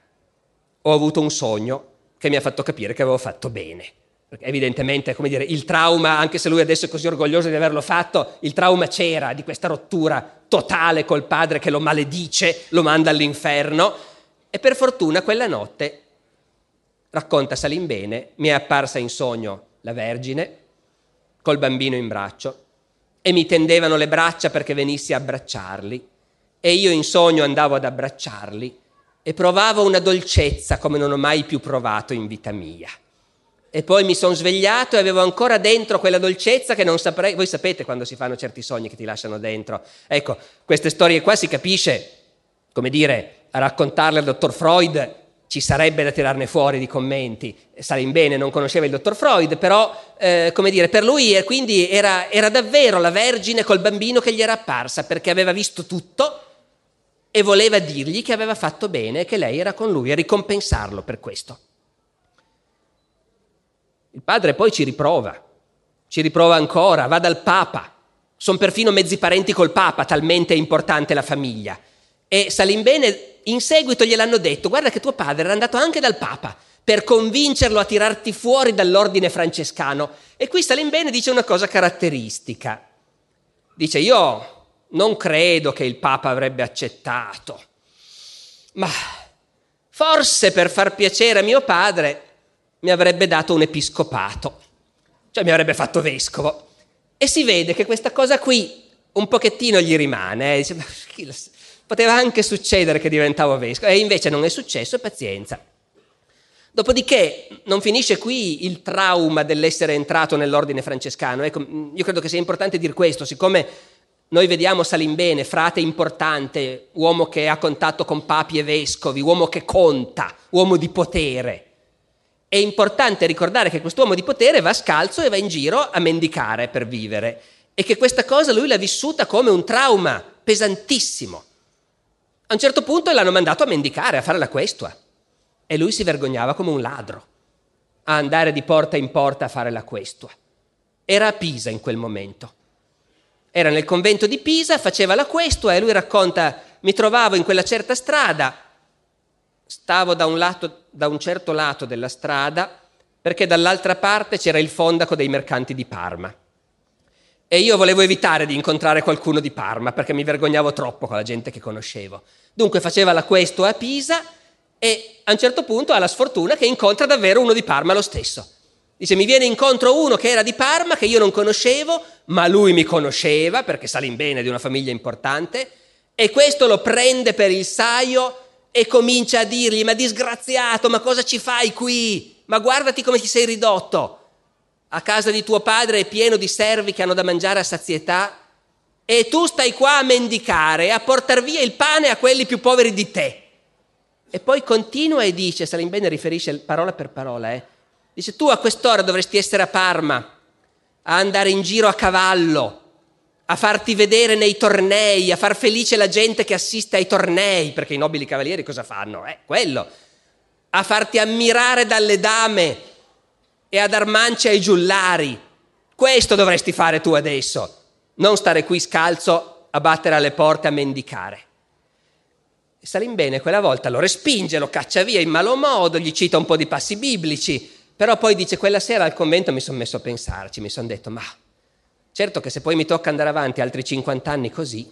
ho avuto un sogno che mi ha fatto capire che avevo fatto bene. Perché evidentemente, come dire, il trauma, anche se lui adesso è così orgoglioso di averlo fatto, il trauma c'era di questa rottura totale col padre che lo maledice, lo manda all'inferno. E per fortuna quella notte, racconta Salim bene, mi è apparsa in sogno la Vergine, col bambino in braccio, e mi tendevano le braccia perché venissi a abbracciarli, e io in sogno andavo ad abbracciarli e provavo una dolcezza come non ho mai più provato in vita mia. E poi mi sono svegliato e avevo ancora dentro quella dolcezza che non saprei. Voi sapete quando si fanno certi sogni che ti lasciano dentro. Ecco, queste storie qua si capisce, come dire, a raccontarle al dottor Freud ci sarebbe da tirarne fuori di commenti. Salim bene, non conosceva il dottor Freud, però, eh, come dire, per lui eh, era, era davvero la Vergine col bambino che gli era apparsa, perché aveva visto tutto e voleva dirgli che aveva fatto bene e che lei era con lui e ricompensarlo per questo. Il padre poi ci riprova, ci riprova ancora, va dal Papa, sono perfino mezzi parenti col Papa, talmente è importante la famiglia. E Salim bene in seguito gliel'hanno detto, guarda che tuo padre era andato anche dal Papa per convincerlo a tirarti fuori dall'ordine francescano. E qui Salimbene dice una cosa caratteristica. Dice, io non credo che il Papa avrebbe accettato, ma forse per far piacere a mio padre mi avrebbe dato un episcopato, cioè mi avrebbe fatto vescovo. E si vede che questa cosa qui un pochettino gli rimane. Eh? Dice, poteva anche succedere che diventavo vescovo, e invece non è successo, pazienza. Dopodiché non finisce qui il trauma dell'essere entrato nell'ordine francescano. Ecco, io credo che sia importante dire questo, siccome noi vediamo Salimbene, frate importante, uomo che ha contatto con papi e vescovi, uomo che conta, uomo di potere. È importante ricordare che quest'uomo di potere va scalzo e va in giro a mendicare per vivere e che questa cosa lui l'ha vissuta come un trauma pesantissimo. A un certo punto l'hanno mandato a mendicare, a fare la questua. E lui si vergognava come un ladro a andare di porta in porta a fare la questua. Era a Pisa in quel momento. Era nel convento di Pisa, faceva la questua e lui racconta, mi trovavo in quella certa strada, stavo da un, lato, da un certo lato della strada perché dall'altra parte c'era il fondaco dei mercanti di Parma. E io volevo evitare di incontrare qualcuno di Parma perché mi vergognavo troppo con la gente che conoscevo. Dunque faceva la questo a Pisa e a un certo punto ha la sfortuna che incontra davvero uno di Parma lo stesso. Dice, mi viene incontro uno che era di Parma, che io non conoscevo, ma lui mi conosceva perché Salim bene di una famiglia importante, e questo lo prende per il saio e comincia a dirgli, ma disgraziato, ma cosa ci fai qui? Ma guardati come ti sei ridotto a casa di tuo padre è pieno di servi che hanno da mangiare a sazietà e tu stai qua a mendicare, a portare via il pane a quelli più poveri di te. E poi continua e dice, Salimbene riferisce parola per parola, eh, dice tu a quest'ora dovresti essere a Parma, a andare in giro a cavallo, a farti vedere nei tornei, a far felice la gente che assiste ai tornei, perché i nobili cavalieri cosa fanno? Eh, quello. A farti ammirare dalle dame, e a dar mance ai giullari. Questo dovresti fare tu adesso, non stare qui scalzo a battere alle porte a mendicare. E Salim bene quella volta lo respinge, lo caccia via in malo modo, gli cita un po' di passi biblici, però poi dice quella sera al convento mi sono messo a pensarci, mi sono detto ma certo che se poi mi tocca andare avanti altri 50 anni così,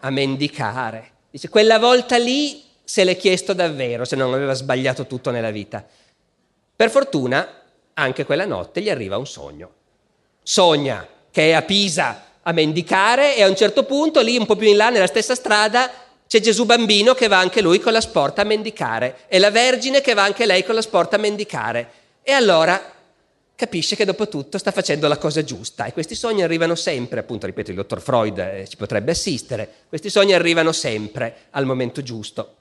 a mendicare, Dice, quella volta lì se l'è chiesto davvero, se non aveva sbagliato tutto nella vita. Per fortuna, anche quella notte gli arriva un sogno. Sogna che è a Pisa a mendicare e a un certo punto, lì un po' più in là, nella stessa strada, c'è Gesù bambino che va anche lui con la sporta a mendicare e la Vergine che va anche lei con la sporta a mendicare. E allora capisce che dopo tutto sta facendo la cosa giusta e questi sogni arrivano sempre, appunto, ripeto, il dottor Freud eh, ci potrebbe assistere, questi sogni arrivano sempre al momento giusto.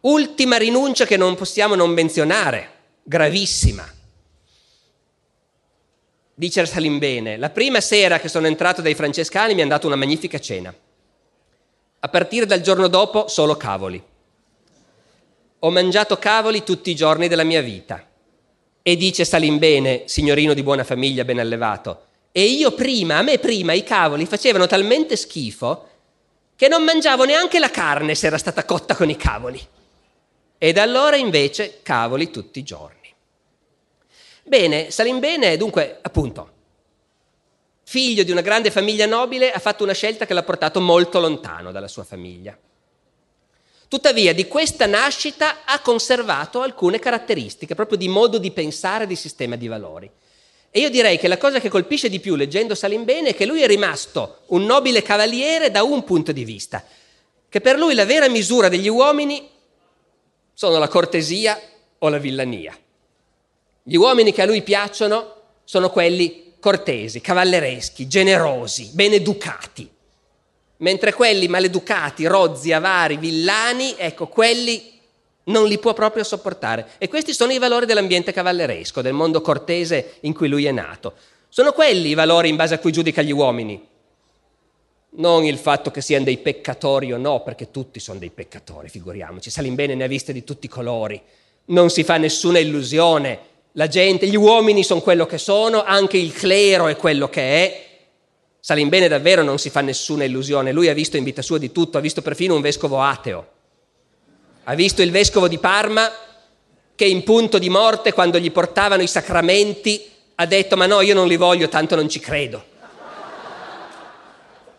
Ultima rinuncia che non possiamo non menzionare, gravissima. Dice Salimbene, la prima sera che sono entrato dai francescani mi hanno dato una magnifica cena. A partire dal giorno dopo solo cavoli. Ho mangiato cavoli tutti i giorni della mia vita e dice Salimbene, signorino di buona famiglia ben allevato, e io prima, a me prima, i cavoli facevano talmente schifo che non mangiavo neanche la carne se era stata cotta con i cavoli. E da allora invece cavoli tutti i giorni. Bene, Salimbene dunque, appunto, figlio di una grande famiglia nobile, ha fatto una scelta che l'ha portato molto lontano dalla sua famiglia. Tuttavia di questa nascita ha conservato alcune caratteristiche, proprio di modo di pensare, di sistema di valori. E io direi che la cosa che colpisce di più leggendo Salimbene è che lui è rimasto un nobile cavaliere da un punto di vista, che per lui la vera misura degli uomini sono la cortesia o la villania. Gli uomini che a lui piacciono sono quelli cortesi, cavallereschi, generosi, ben educati mentre quelli maleducati, rozzi, avari, villani, ecco, quelli non li può proprio sopportare. E questi sono i valori dell'ambiente cavalleresco, del mondo cortese in cui lui è nato. Sono quelli i valori in base a cui giudica gli uomini. Non il fatto che siano dei peccatori o no, perché tutti sono dei peccatori, figuriamoci. Salimbene ne ha viste di tutti i colori. Non si fa nessuna illusione. La gente, gli uomini sono quello che sono, anche il clero è quello che è, Salimbene davvero non si fa nessuna illusione, lui ha visto in vita sua di tutto, ha visto perfino un vescovo ateo, ha visto il vescovo di Parma che in punto di morte, quando gli portavano i sacramenti, ha detto ma no, io non li voglio, tanto non ci credo.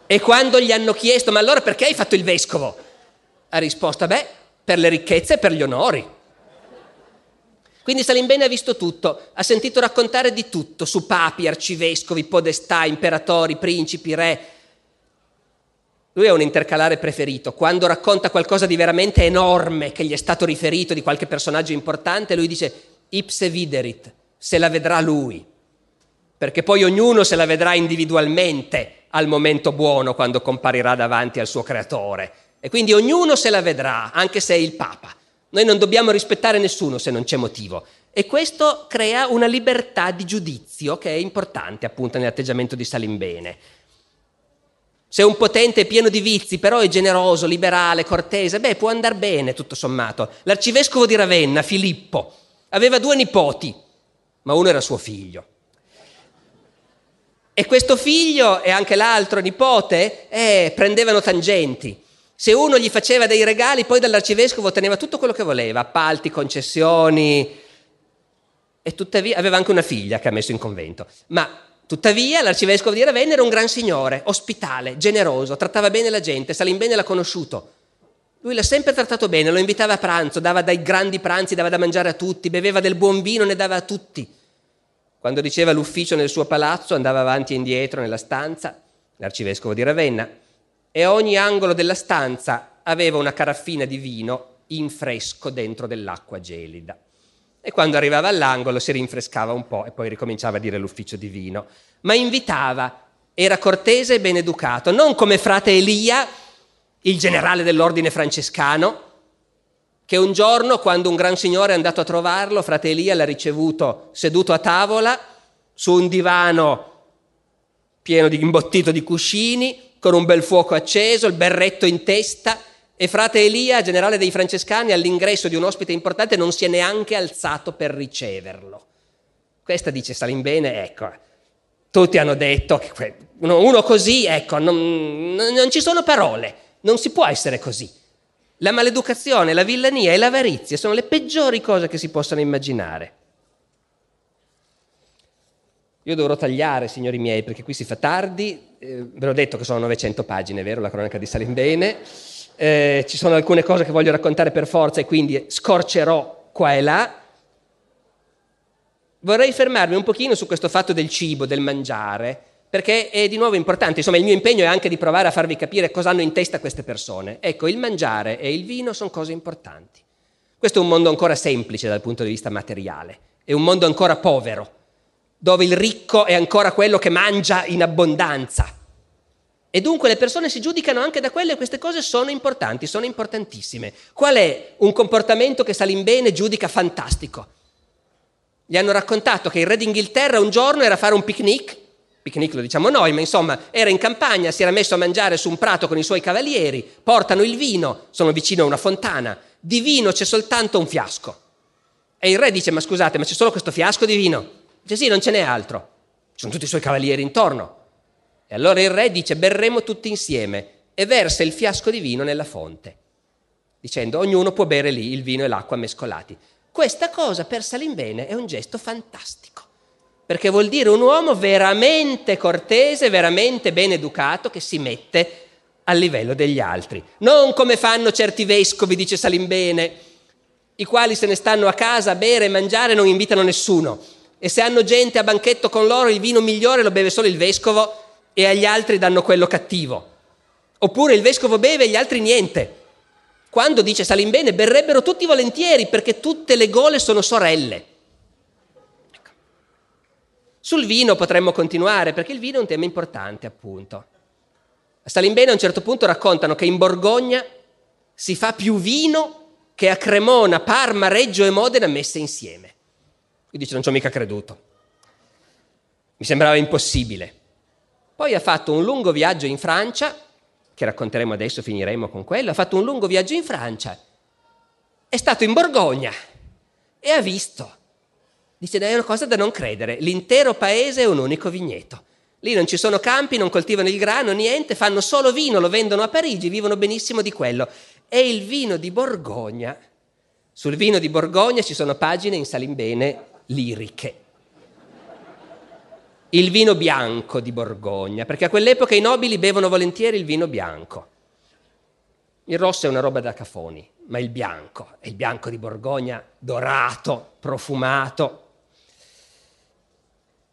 E quando gli hanno chiesto ma allora perché hai fatto il vescovo? Ha risposto, beh, per le ricchezze e per gli onori. Quindi Salimbene ha visto tutto, ha sentito raccontare di tutto, su papi, arcivescovi, podestà, imperatori, principi, re. Lui è un intercalare preferito. Quando racconta qualcosa di veramente enorme che gli è stato riferito di qualche personaggio importante, lui dice ipse viderit, se la vedrà lui. Perché poi ognuno se la vedrà individualmente al momento buono quando comparirà davanti al suo creatore. E quindi ognuno se la vedrà, anche se è il Papa. Noi non dobbiamo rispettare nessuno se non c'è motivo. E questo crea una libertà di giudizio che è importante appunto nell'atteggiamento di Salimbene. Se un potente è pieno di vizi, però è generoso, liberale, cortese, beh, può andare bene tutto sommato. L'arcivescovo di Ravenna, Filippo, aveva due nipoti, ma uno era suo figlio. E questo figlio e anche l'altro nipote eh, prendevano tangenti. Se uno gli faceva dei regali, poi dall'arcivescovo otteneva tutto quello che voleva, appalti, concessioni, e tuttavia aveva anche una figlia che ha messo in convento. Ma tuttavia l'arcivescovo di Ravenna era un gran signore, ospitale, generoso, trattava bene la gente, Salimbene l'ha conosciuto. Lui l'ha sempre trattato bene, lo invitava a pranzo, dava dai grandi pranzi, dava da mangiare a tutti, beveva del buon vino, ne dava a tutti. Quando diceva l'ufficio nel suo palazzo, andava avanti e indietro nella stanza, l'arcivescovo di Ravenna, e ogni angolo della stanza aveva una caraffina di vino in fresco dentro dell'acqua gelida. E quando arrivava all'angolo si rinfrescava un po' e poi ricominciava a dire l'ufficio di vino. Ma invitava, era cortese e ben educato, non come frate Elia, il generale dell'ordine francescano, che un giorno, quando un gran signore è andato a trovarlo, frate Elia l'ha ricevuto seduto a tavola, su un divano pieno di imbottito di cuscini, con un bel fuoco acceso, il berretto in testa e frate Elia, generale dei francescani, all'ingresso di un ospite importante non si è neanche alzato per riceverlo. Questa dice Salimbene, ecco, tutti hanno detto che uno, così, ecco, non, non ci sono parole, non si può essere così. La maleducazione, la villania e l'avarizia sono le peggiori cose che si possano immaginare. Io dovrò tagliare, signori miei, perché qui si fa tardi. Eh, ve l'ho detto che sono 900 pagine, vero? La cronaca di Salimbene. Eh, ci sono alcune cose che voglio raccontare per forza e quindi scorcerò qua e là. Vorrei fermarmi un pochino su questo fatto del cibo, del mangiare, perché è di nuovo importante. Insomma, il mio impegno è anche di provare a farvi capire cosa hanno in testa queste persone. Ecco, il mangiare e il vino sono cose importanti. Questo è un mondo ancora semplice dal punto di vista materiale, è un mondo ancora povero dove il ricco è ancora quello che mangia in abbondanza. E dunque le persone si giudicano anche da quello e queste cose sono importanti, sono importantissime. Qual è un comportamento che Salimbene giudica fantastico? Gli hanno raccontato che il re d'Inghilterra un giorno era a fare un picnic, picnic lo diciamo noi, ma insomma era in campagna, si era messo a mangiare su un prato con i suoi cavalieri, portano il vino, sono vicino a una fontana, di vino c'è soltanto un fiasco. E il re dice, ma scusate, ma c'è solo questo fiasco di vino? Dice sì, non ce n'è altro. Ci sono tutti i suoi cavalieri intorno. E allora il re dice berremo tutti insieme e versa il fiasco di vino nella fonte, dicendo ognuno può bere lì il vino e l'acqua mescolati. Questa cosa per Salimbene è un gesto fantastico, perché vuol dire un uomo veramente cortese, veramente ben educato, che si mette al livello degli altri. Non come fanno certi vescovi, dice Salimbene, i quali se ne stanno a casa a bere e mangiare e non invitano nessuno e se hanno gente a banchetto con loro il vino migliore lo beve solo il vescovo e agli altri danno quello cattivo. Oppure il vescovo beve e gli altri niente. Quando dice Salimbene berrebbero tutti volentieri perché tutte le gole sono sorelle. Ecco. Sul vino potremmo continuare perché il vino è un tema importante appunto. A Salimbene a un certo punto raccontano che in Borgogna si fa più vino che a Cremona, Parma, Reggio e Modena messe insieme. Lui dice non ci ho mica creduto. Mi sembrava impossibile. Poi ha fatto un lungo viaggio in Francia, che racconteremo adesso, finiremo con quello, ha fatto un lungo viaggio in Francia, è stato in Borgogna e ha visto. Dice, è una cosa da non credere, l'intero paese è un unico vigneto. Lì non ci sono campi, non coltivano il grano, niente, fanno solo vino, lo vendono a Parigi, vivono benissimo di quello. E il vino di Borgogna, sul vino di Borgogna ci sono pagine in Salimbene liriche. Il vino bianco di Borgogna, perché a quell'epoca i nobili bevono volentieri il vino bianco. Il rosso è una roba da cafoni, ma il bianco, è il bianco di Borgogna, dorato, profumato,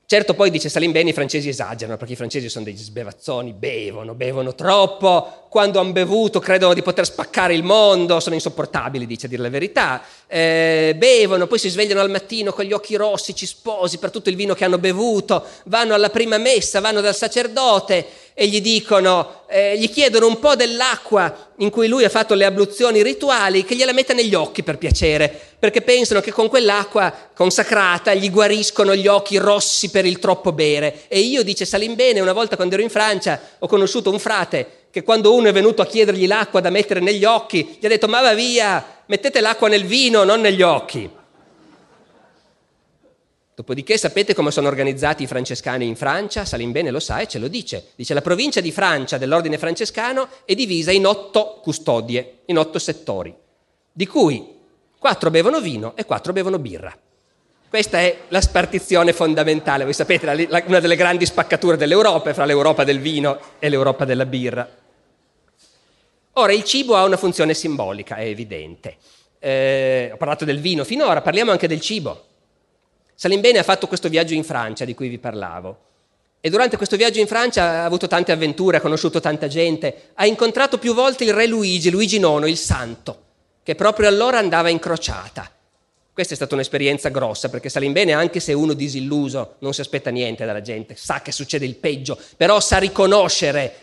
Certo poi dice Salimbeni i francesi esagerano perché i francesi sono degli sbevazzoni, bevono, bevono troppo, quando hanno bevuto credono di poter spaccare il mondo, sono insopportabili dice a dire la verità, eh, bevono, poi si svegliano al mattino con gli occhi rossi, ci sposi per tutto il vino che hanno bevuto, vanno alla prima messa, vanno dal sacerdote e gli dicono, eh, gli chiedono un po' dell'acqua in cui lui ha fatto le abluzioni rituali, che gliela metta negli occhi per piacere, perché pensano che con quell'acqua consacrata gli guariscono gli occhi rossi per il troppo bere. E io, dice Salimbene, una volta quando ero in Francia ho conosciuto un frate che quando uno è venuto a chiedergli l'acqua da mettere negli occhi, gli ha detto ma va via, mettete l'acqua nel vino, non negli occhi. Dopodiché sapete come sono organizzati i francescani in Francia? Salimbene lo sa e ce lo dice. Dice la provincia di Francia dell'ordine francescano è divisa in otto custodie, in otto settori, di cui quattro bevono vino e quattro bevono birra. Questa è la spartizione fondamentale. Voi sapete, una delle grandi spaccature dell'Europa è fra l'Europa del vino e l'Europa della birra. Ora, il cibo ha una funzione simbolica, è evidente. Eh, ho parlato del vino finora, parliamo anche del cibo. Salimbene ha fatto questo viaggio in Francia di cui vi parlavo. E durante questo viaggio in Francia ha avuto tante avventure, ha conosciuto tanta gente, ha incontrato più volte il re Luigi, Luigi IX, il santo, che proprio allora andava in crociata. Questa è stata un'esperienza grossa perché Salimbene, anche se uno disilluso, non si aspetta niente dalla gente, sa che succede il peggio, però sa riconoscere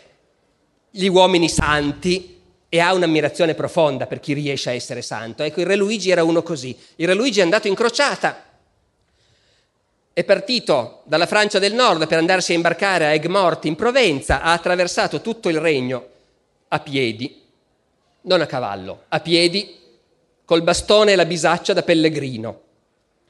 gli uomini santi e ha un'ammirazione profonda per chi riesce a essere santo. Ecco, il re Luigi era uno così. Il re Luigi è andato in crociata è partito dalla Francia del Nord per andarsi a imbarcare a Aigues-Mortes in Provenza, ha attraversato tutto il regno a piedi, non a cavallo, a piedi, col bastone e la bisaccia da pellegrino,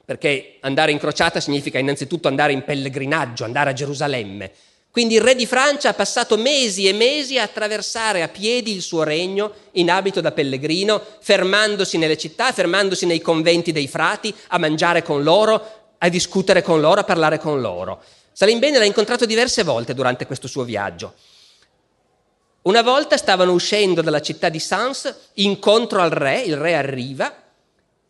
perché andare in crociata significa innanzitutto andare in pellegrinaggio, andare a Gerusalemme. Quindi il re di Francia ha passato mesi e mesi a attraversare a piedi il suo regno in abito da pellegrino, fermandosi nelle città, fermandosi nei conventi dei frati, a mangiare con loro, a discutere con loro, a parlare con loro. Salimbene l'ha incontrato diverse volte durante questo suo viaggio. Una volta stavano uscendo dalla città di Sans incontro al re, il re arriva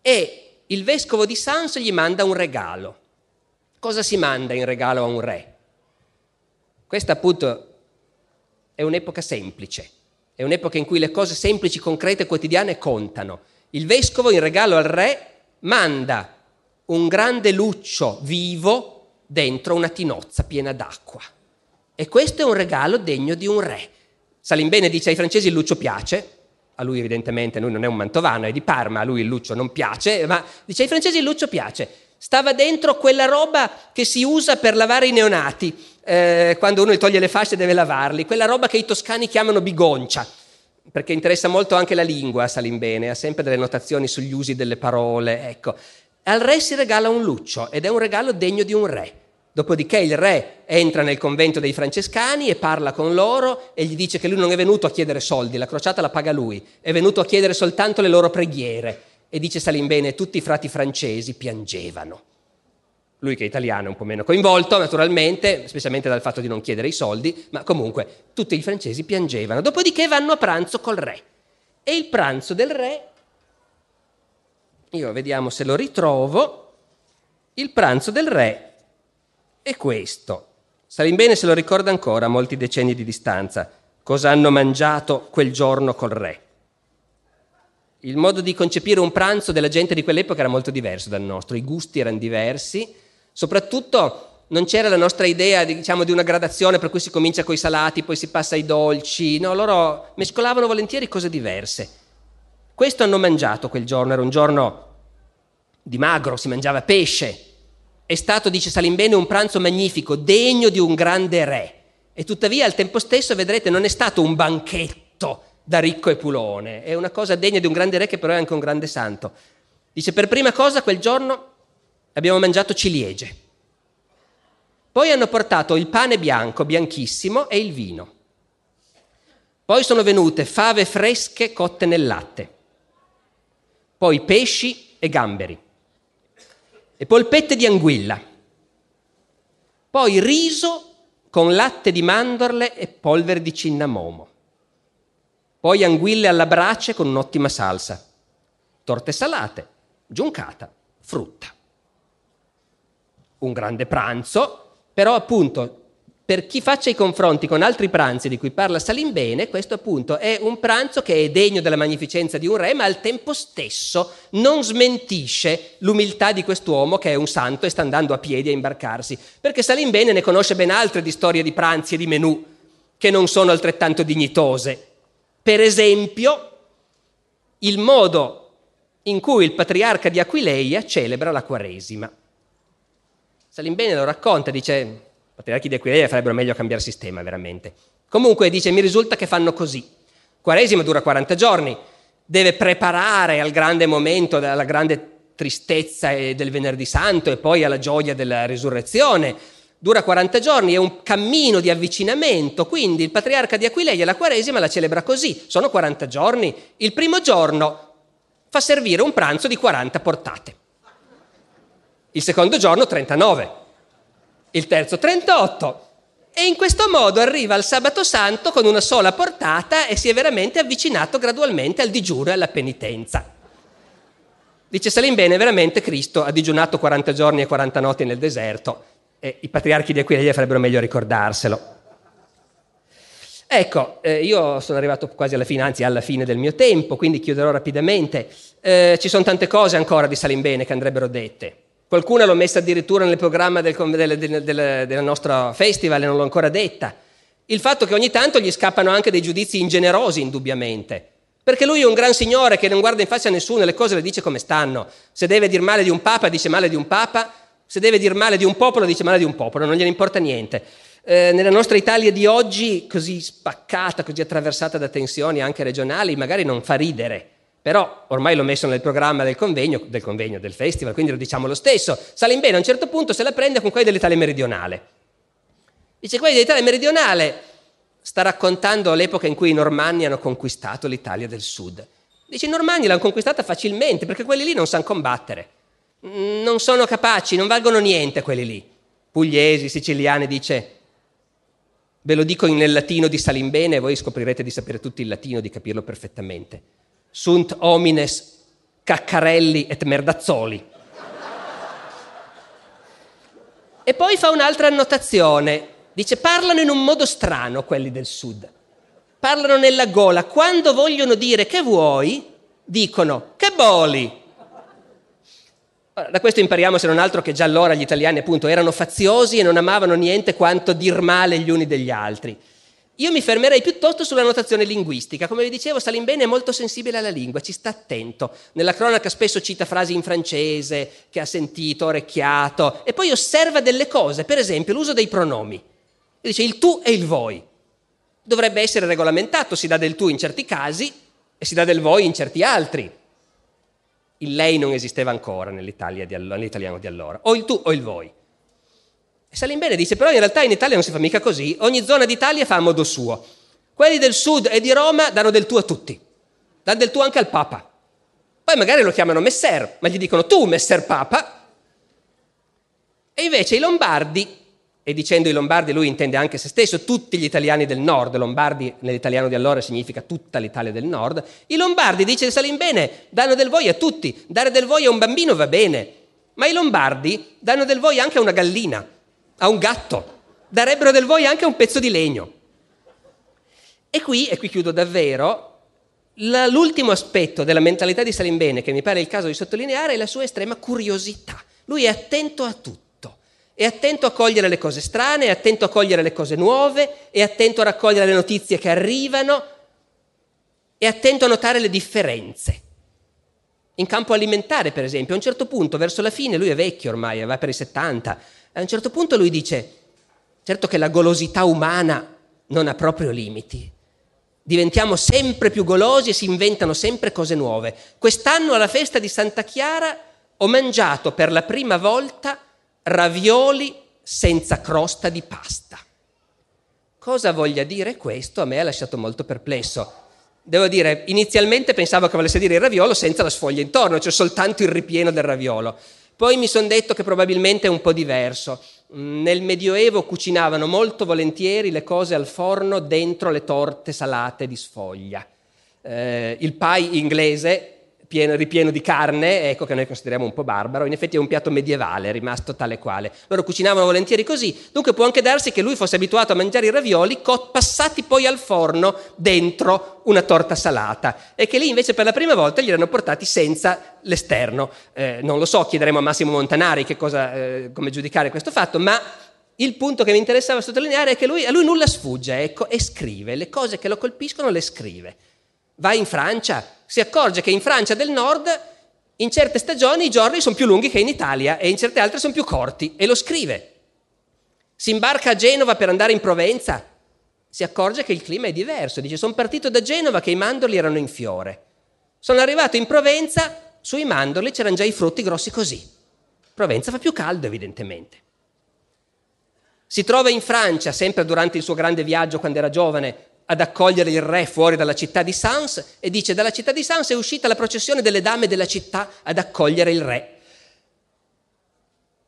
e il vescovo di Sans gli manda un regalo. Cosa si manda in regalo a un re? Questa appunto è un'epoca semplice, è un'epoca in cui le cose semplici, concrete, quotidiane contano. Il vescovo in regalo al re manda un grande luccio vivo dentro una tinozza piena d'acqua. E questo è un regalo degno di un re. Salimbene dice ai francesi il Lucio piace, a lui evidentemente lui non è un mantovano, è di Parma, a lui il Lucio non piace, ma dice ai francesi il Lucio piace. Stava dentro quella roba che si usa per lavare i neonati, eh, quando uno gli toglie le fasce deve lavarli, quella roba che i toscani chiamano bigoncia, perché interessa molto anche la lingua a Salimbene, ha sempre delle notazioni sugli usi delle parole, ecco. Al re si regala un luccio ed è un regalo degno di un re. Dopodiché il re entra nel convento dei francescani e parla con loro e gli dice che lui non è venuto a chiedere soldi, la crociata la paga lui, è venuto a chiedere soltanto le loro preghiere. E dice Salimbene, tutti i frati francesi piangevano. Lui che è italiano è un po' meno coinvolto, naturalmente, specialmente dal fatto di non chiedere i soldi, ma comunque tutti i francesi piangevano. Dopodiché vanno a pranzo col re. E il pranzo del re, io vediamo se lo ritrovo, il pranzo del re è questo. Salimbene se lo ricorda ancora a molti decenni di distanza. Cosa hanno mangiato quel giorno col re? Il modo di concepire un pranzo della gente di quell'epoca era molto diverso dal nostro, i gusti erano diversi, soprattutto non c'era la nostra idea diciamo, di una gradazione per cui si comincia con i salati, poi si passa ai dolci, no, loro mescolavano volentieri cose diverse. Questo hanno mangiato quel giorno, era un giorno di magro, si mangiava pesce, è stato, dice Salimbene, un pranzo magnifico, degno di un grande re. E tuttavia al tempo stesso, vedrete, non è stato un banchetto da ricco e pulone, è una cosa degna di un grande re che però è anche un grande santo. Dice, per prima cosa quel giorno abbiamo mangiato ciliegie. Poi hanno portato il pane bianco, bianchissimo, e il vino. Poi sono venute fave fresche cotte nel latte. Poi pesci e gamberi e polpette di anguilla, poi riso con latte di mandorle e polvere di cinnamomo, poi anguille alla brace con un'ottima salsa, torte salate, giuncata, frutta. Un grande pranzo, però appunto per chi faccia i confronti con altri pranzi di cui parla Salimbene, questo appunto è un pranzo che è degno della magnificenza di un re, ma al tempo stesso non smentisce l'umiltà di quest'uomo che è un santo e sta andando a piedi a imbarcarsi, perché Salimbene ne conosce ben altre di storie di pranzi e di menù che non sono altrettanto dignitose. Per esempio, il modo in cui il patriarca di Aquileia celebra la Quaresima. Salimbene lo racconta, dice patriarchi di Aquileia farebbero meglio cambiare sistema, veramente. Comunque dice, mi risulta che fanno così. Quaresima dura 40 giorni, deve preparare al grande momento, alla grande tristezza del venerdì santo e poi alla gioia della risurrezione. Dura 40 giorni, è un cammino di avvicinamento, quindi il patriarca di Aquileia la Quaresima la celebra così, sono 40 giorni. Il primo giorno fa servire un pranzo di 40 portate. Il secondo giorno 39 il terzo 38. E in questo modo arriva al sabato santo con una sola portata e si è veramente avvicinato gradualmente al digiuro e alla penitenza. Dice Salim bene, veramente Cristo ha digiunato 40 giorni e 40 notti nel deserto e i patriarchi di Aquileia farebbero meglio ricordarselo. Ecco, eh, io sono arrivato quasi alla fine, anzi alla fine del mio tempo, quindi chiuderò rapidamente. Eh, ci sono tante cose ancora di Salimbene che andrebbero dette. Qualcuno l'ho messa addirittura nel programma del, del, del, del, nostro festival e non l'ho ancora detta. Il fatto che ogni tanto gli scappano anche dei giudizi ingenerosi, indubbiamente. Perché lui è un gran signore che non guarda in faccia a nessuno e le cose le dice come stanno. Se deve dire male di un papa, dice male di un papa. Se deve dire male di un popolo, dice male di un popolo. Non gliene importa niente. Eh, nella nostra Italia di oggi, così spaccata, così attraversata da tensioni anche regionali, magari non fa ridere. Però ormai l'ho messo nel programma del convegno, del convegno, del festival, quindi lo diciamo lo stesso. Salimbene a un certo punto se la prende con quelli dell'Italia meridionale. Dice, quelli dell'Italia meridionale sta raccontando l'epoca in cui i normanni hanno conquistato l'Italia del sud. Dice, i normanni l'hanno conquistata facilmente perché quelli lì non sanno combattere, non sono capaci, non valgono niente quelli lì. pugliesi, siciliani, dice, ve lo dico nel latino di Salimbene e voi scoprirete di sapere tutto il latino, di capirlo perfettamente. Sunt homines caccarelli et merdazzoli. e poi fa un'altra annotazione, dice, parlano in un modo strano quelli del sud, parlano nella gola, quando vogliono dire che vuoi, dicono che boli. Da questo impariamo se non altro che già allora gli italiani appunto erano faziosi e non amavano niente quanto dir male gli uni degli altri. Io mi fermerei piuttosto sulla notazione linguistica. Come vi dicevo, Salimbene è molto sensibile alla lingua, ci sta attento. Nella cronaca spesso cita frasi in francese che ha sentito, orecchiato, e poi osserva delle cose, per esempio l'uso dei pronomi. Dice il tu e il voi. Dovrebbe essere regolamentato, si dà del tu in certi casi e si dà del voi in certi altri il lei non esisteva ancora nell'italiano di allora, o il tu o il voi. E Salimbene dice, però in realtà in Italia non si fa mica così, ogni zona d'Italia fa a modo suo. Quelli del sud e di Roma danno del tu a tutti, danno del tu anche al Papa. Poi magari lo chiamano Messer, ma gli dicono tu, Messer Papa. E invece i Lombardi e dicendo i Lombardi lui intende anche se stesso, tutti gli italiani del nord, Lombardi nell'italiano di allora significa tutta l'Italia del nord, i Lombardi, dice Salimbene, danno del voi a tutti, dare del voi a un bambino va bene, ma i Lombardi danno del voi anche a una gallina, a un gatto, darebbero del voi anche a un pezzo di legno. E qui, e qui chiudo davvero, l'ultimo aspetto della mentalità di Salimbene che mi pare il caso di sottolineare è la sua estrema curiosità. Lui è attento a tutto è attento a cogliere le cose strane, è attento a cogliere le cose nuove, è attento a raccogliere le notizie che arrivano, è attento a notare le differenze. In campo alimentare, per esempio, a un certo punto, verso la fine, lui è vecchio ormai, va per i 70, a un certo punto lui dice, certo che la golosità umana non ha proprio limiti, diventiamo sempre più golosi e si inventano sempre cose nuove. Quest'anno alla festa di Santa Chiara ho mangiato per la prima volta ravioli senza crosta di pasta. Cosa voglia dire questo? A me ha lasciato molto perplesso. Devo dire, inizialmente pensavo che volesse dire il raviolo senza la sfoglia intorno, cioè soltanto il ripieno del raviolo. Poi mi sono detto che probabilmente è un po' diverso. Nel Medioevo cucinavano molto volentieri le cose al forno dentro le torte salate di sfoglia. Eh, il pie inglese pieno, ripieno di carne, ecco che noi consideriamo un po' barbaro, in effetti è un piatto medievale, rimasto tale quale. Loro cucinavano volentieri così, dunque può anche darsi che lui fosse abituato a mangiare i ravioli co- passati poi al forno dentro una torta salata e che lì invece per la prima volta gli erano portati senza l'esterno. Eh, non lo so, chiederemo a Massimo Montanari cosa, eh, come giudicare questo fatto, ma il punto che mi interessava sottolineare è che lui, a lui nulla sfugge, ecco, e scrive, le cose che lo colpiscono le scrive. Va in Francia, si accorge che in Francia del Nord in certe stagioni i giorni sono più lunghi che in Italia e in certe altre sono più corti e lo scrive. Si imbarca a Genova per andare in Provenza, si accorge che il clima è diverso, dice sono partito da Genova che i mandorli erano in fiore. Sono arrivato in Provenza, sui mandorli c'erano già i frutti grossi così. Provenza fa più caldo evidentemente. Si trova in Francia, sempre durante il suo grande viaggio quando era giovane, ad accogliere il re fuori dalla città di Sans e dice dalla città di Sans è uscita la processione delle dame della città ad accogliere il re.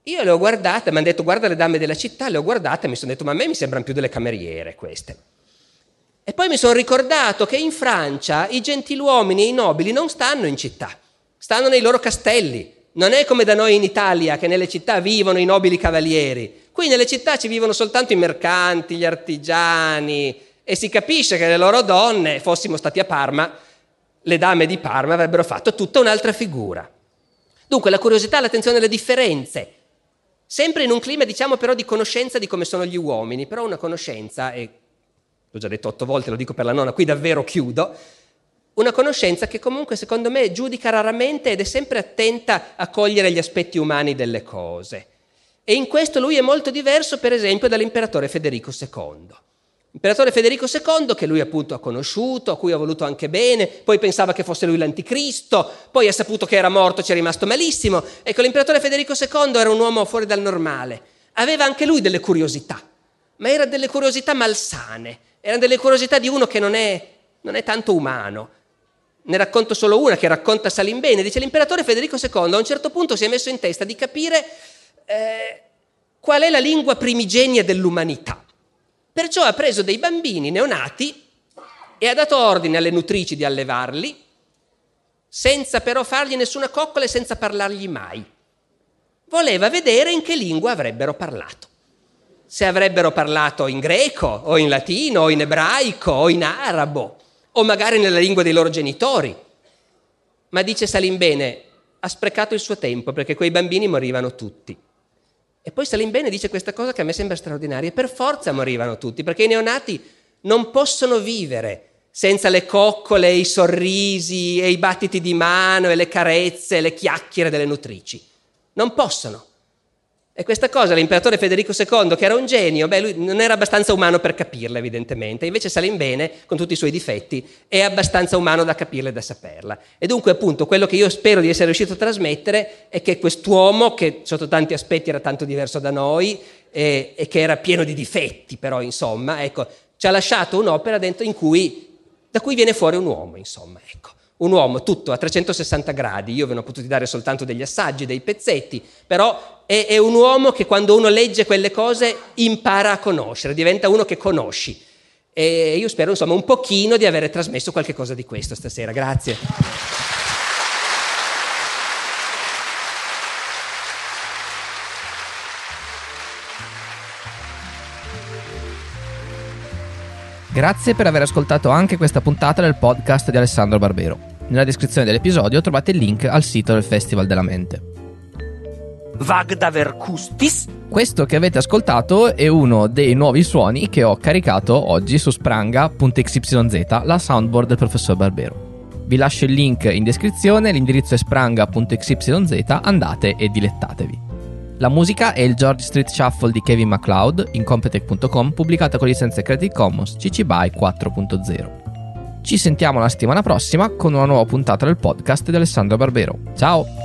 Io le ho guardate, mi hanno detto guarda le dame della città, le ho guardate e mi sono detto ma a me mi sembrano più delle cameriere queste. E poi mi sono ricordato che in Francia i gentiluomini e i nobili non stanno in città, stanno nei loro castelli. Non è come da noi in Italia che nelle città vivono i nobili cavalieri. Qui nelle città ci vivono soltanto i mercanti, gli artigiani, e si capisce che le loro donne, fossimo stati a Parma, le dame di Parma avrebbero fatto tutta un'altra figura. Dunque la curiosità, l'attenzione alle differenze, sempre in un clima diciamo però di conoscenza di come sono gli uomini, però una conoscenza, e l'ho già detto otto volte, lo dico per la nonna, qui davvero chiudo, una conoscenza che comunque secondo me giudica raramente ed è sempre attenta a cogliere gli aspetti umani delle cose. E in questo lui è molto diverso per esempio dall'imperatore Federico II. Imperatore Federico II, che lui appunto ha conosciuto, a cui ha voluto anche bene, poi pensava che fosse lui l'anticristo, poi ha saputo che era morto, ci è rimasto malissimo. Ecco, l'imperatore Federico II era un uomo fuori dal normale. Aveva anche lui delle curiosità, ma erano delle curiosità malsane, erano delle curiosità di uno che non è, non è tanto umano. Ne racconto solo una che racconta Salimbene. Dice l'imperatore Federico II a un certo punto si è messo in testa di capire eh, qual è la lingua primigenia dell'umanità. Perciò ha preso dei bambini neonati e ha dato ordine alle nutrici di allevarli, senza però fargli nessuna coccola e senza parlargli mai. Voleva vedere in che lingua avrebbero parlato. Se avrebbero parlato in greco o in latino o in ebraico o in arabo o magari nella lingua dei loro genitori. Ma dice Salimbene, ha sprecato il suo tempo perché quei bambini morivano tutti. E poi Salimbene dice questa cosa che a me sembra straordinaria, per forza morivano tutti, perché i neonati non possono vivere senza le coccole, i sorrisi e i battiti di mano e le carezze e le chiacchiere delle nutrici. Non possono. E questa cosa l'imperatore Federico II, che era un genio, beh, lui non era abbastanza umano per capirla, evidentemente. Invece Salimbene, con tutti i suoi difetti, è abbastanza umano da capirla e da saperla. E dunque, appunto, quello che io spero di essere riuscito a trasmettere è che quest'uomo, che sotto tanti aspetti era tanto diverso da noi e, e che era pieno di difetti, però, insomma, ecco, ci ha lasciato un'opera dentro cui, da cui viene fuori un uomo, insomma, ecco un uomo tutto a 360 gradi, io ve ne ho potuti dare soltanto degli assaggi, dei pezzetti, però è, è, un uomo che quando uno legge quelle cose impara a conoscere, diventa uno che conosci. E io spero insomma un pochino di avere trasmesso qualche cosa di questo stasera, grazie. Grazie per aver ascoltato anche questa puntata del podcast di Alessandro Barbero. Nella descrizione dell'episodio trovate il link al sito del Festival della Mente. Vagdaver Custis. Questo che avete ascoltato è uno dei nuovi suoni che ho caricato oggi su spranga.xyz, la soundboard del professor Barbero. Vi lascio il link in descrizione, l'indirizzo è spranga.xyz, andate e dilettatevi. La musica è il George Street Shuffle di Kevin MacLeod in Competech.com pubblicata con licenza Creative Commons CC BY 4.0. Ci sentiamo la settimana prossima con una nuova puntata del podcast di Alessandro Barbero. Ciao!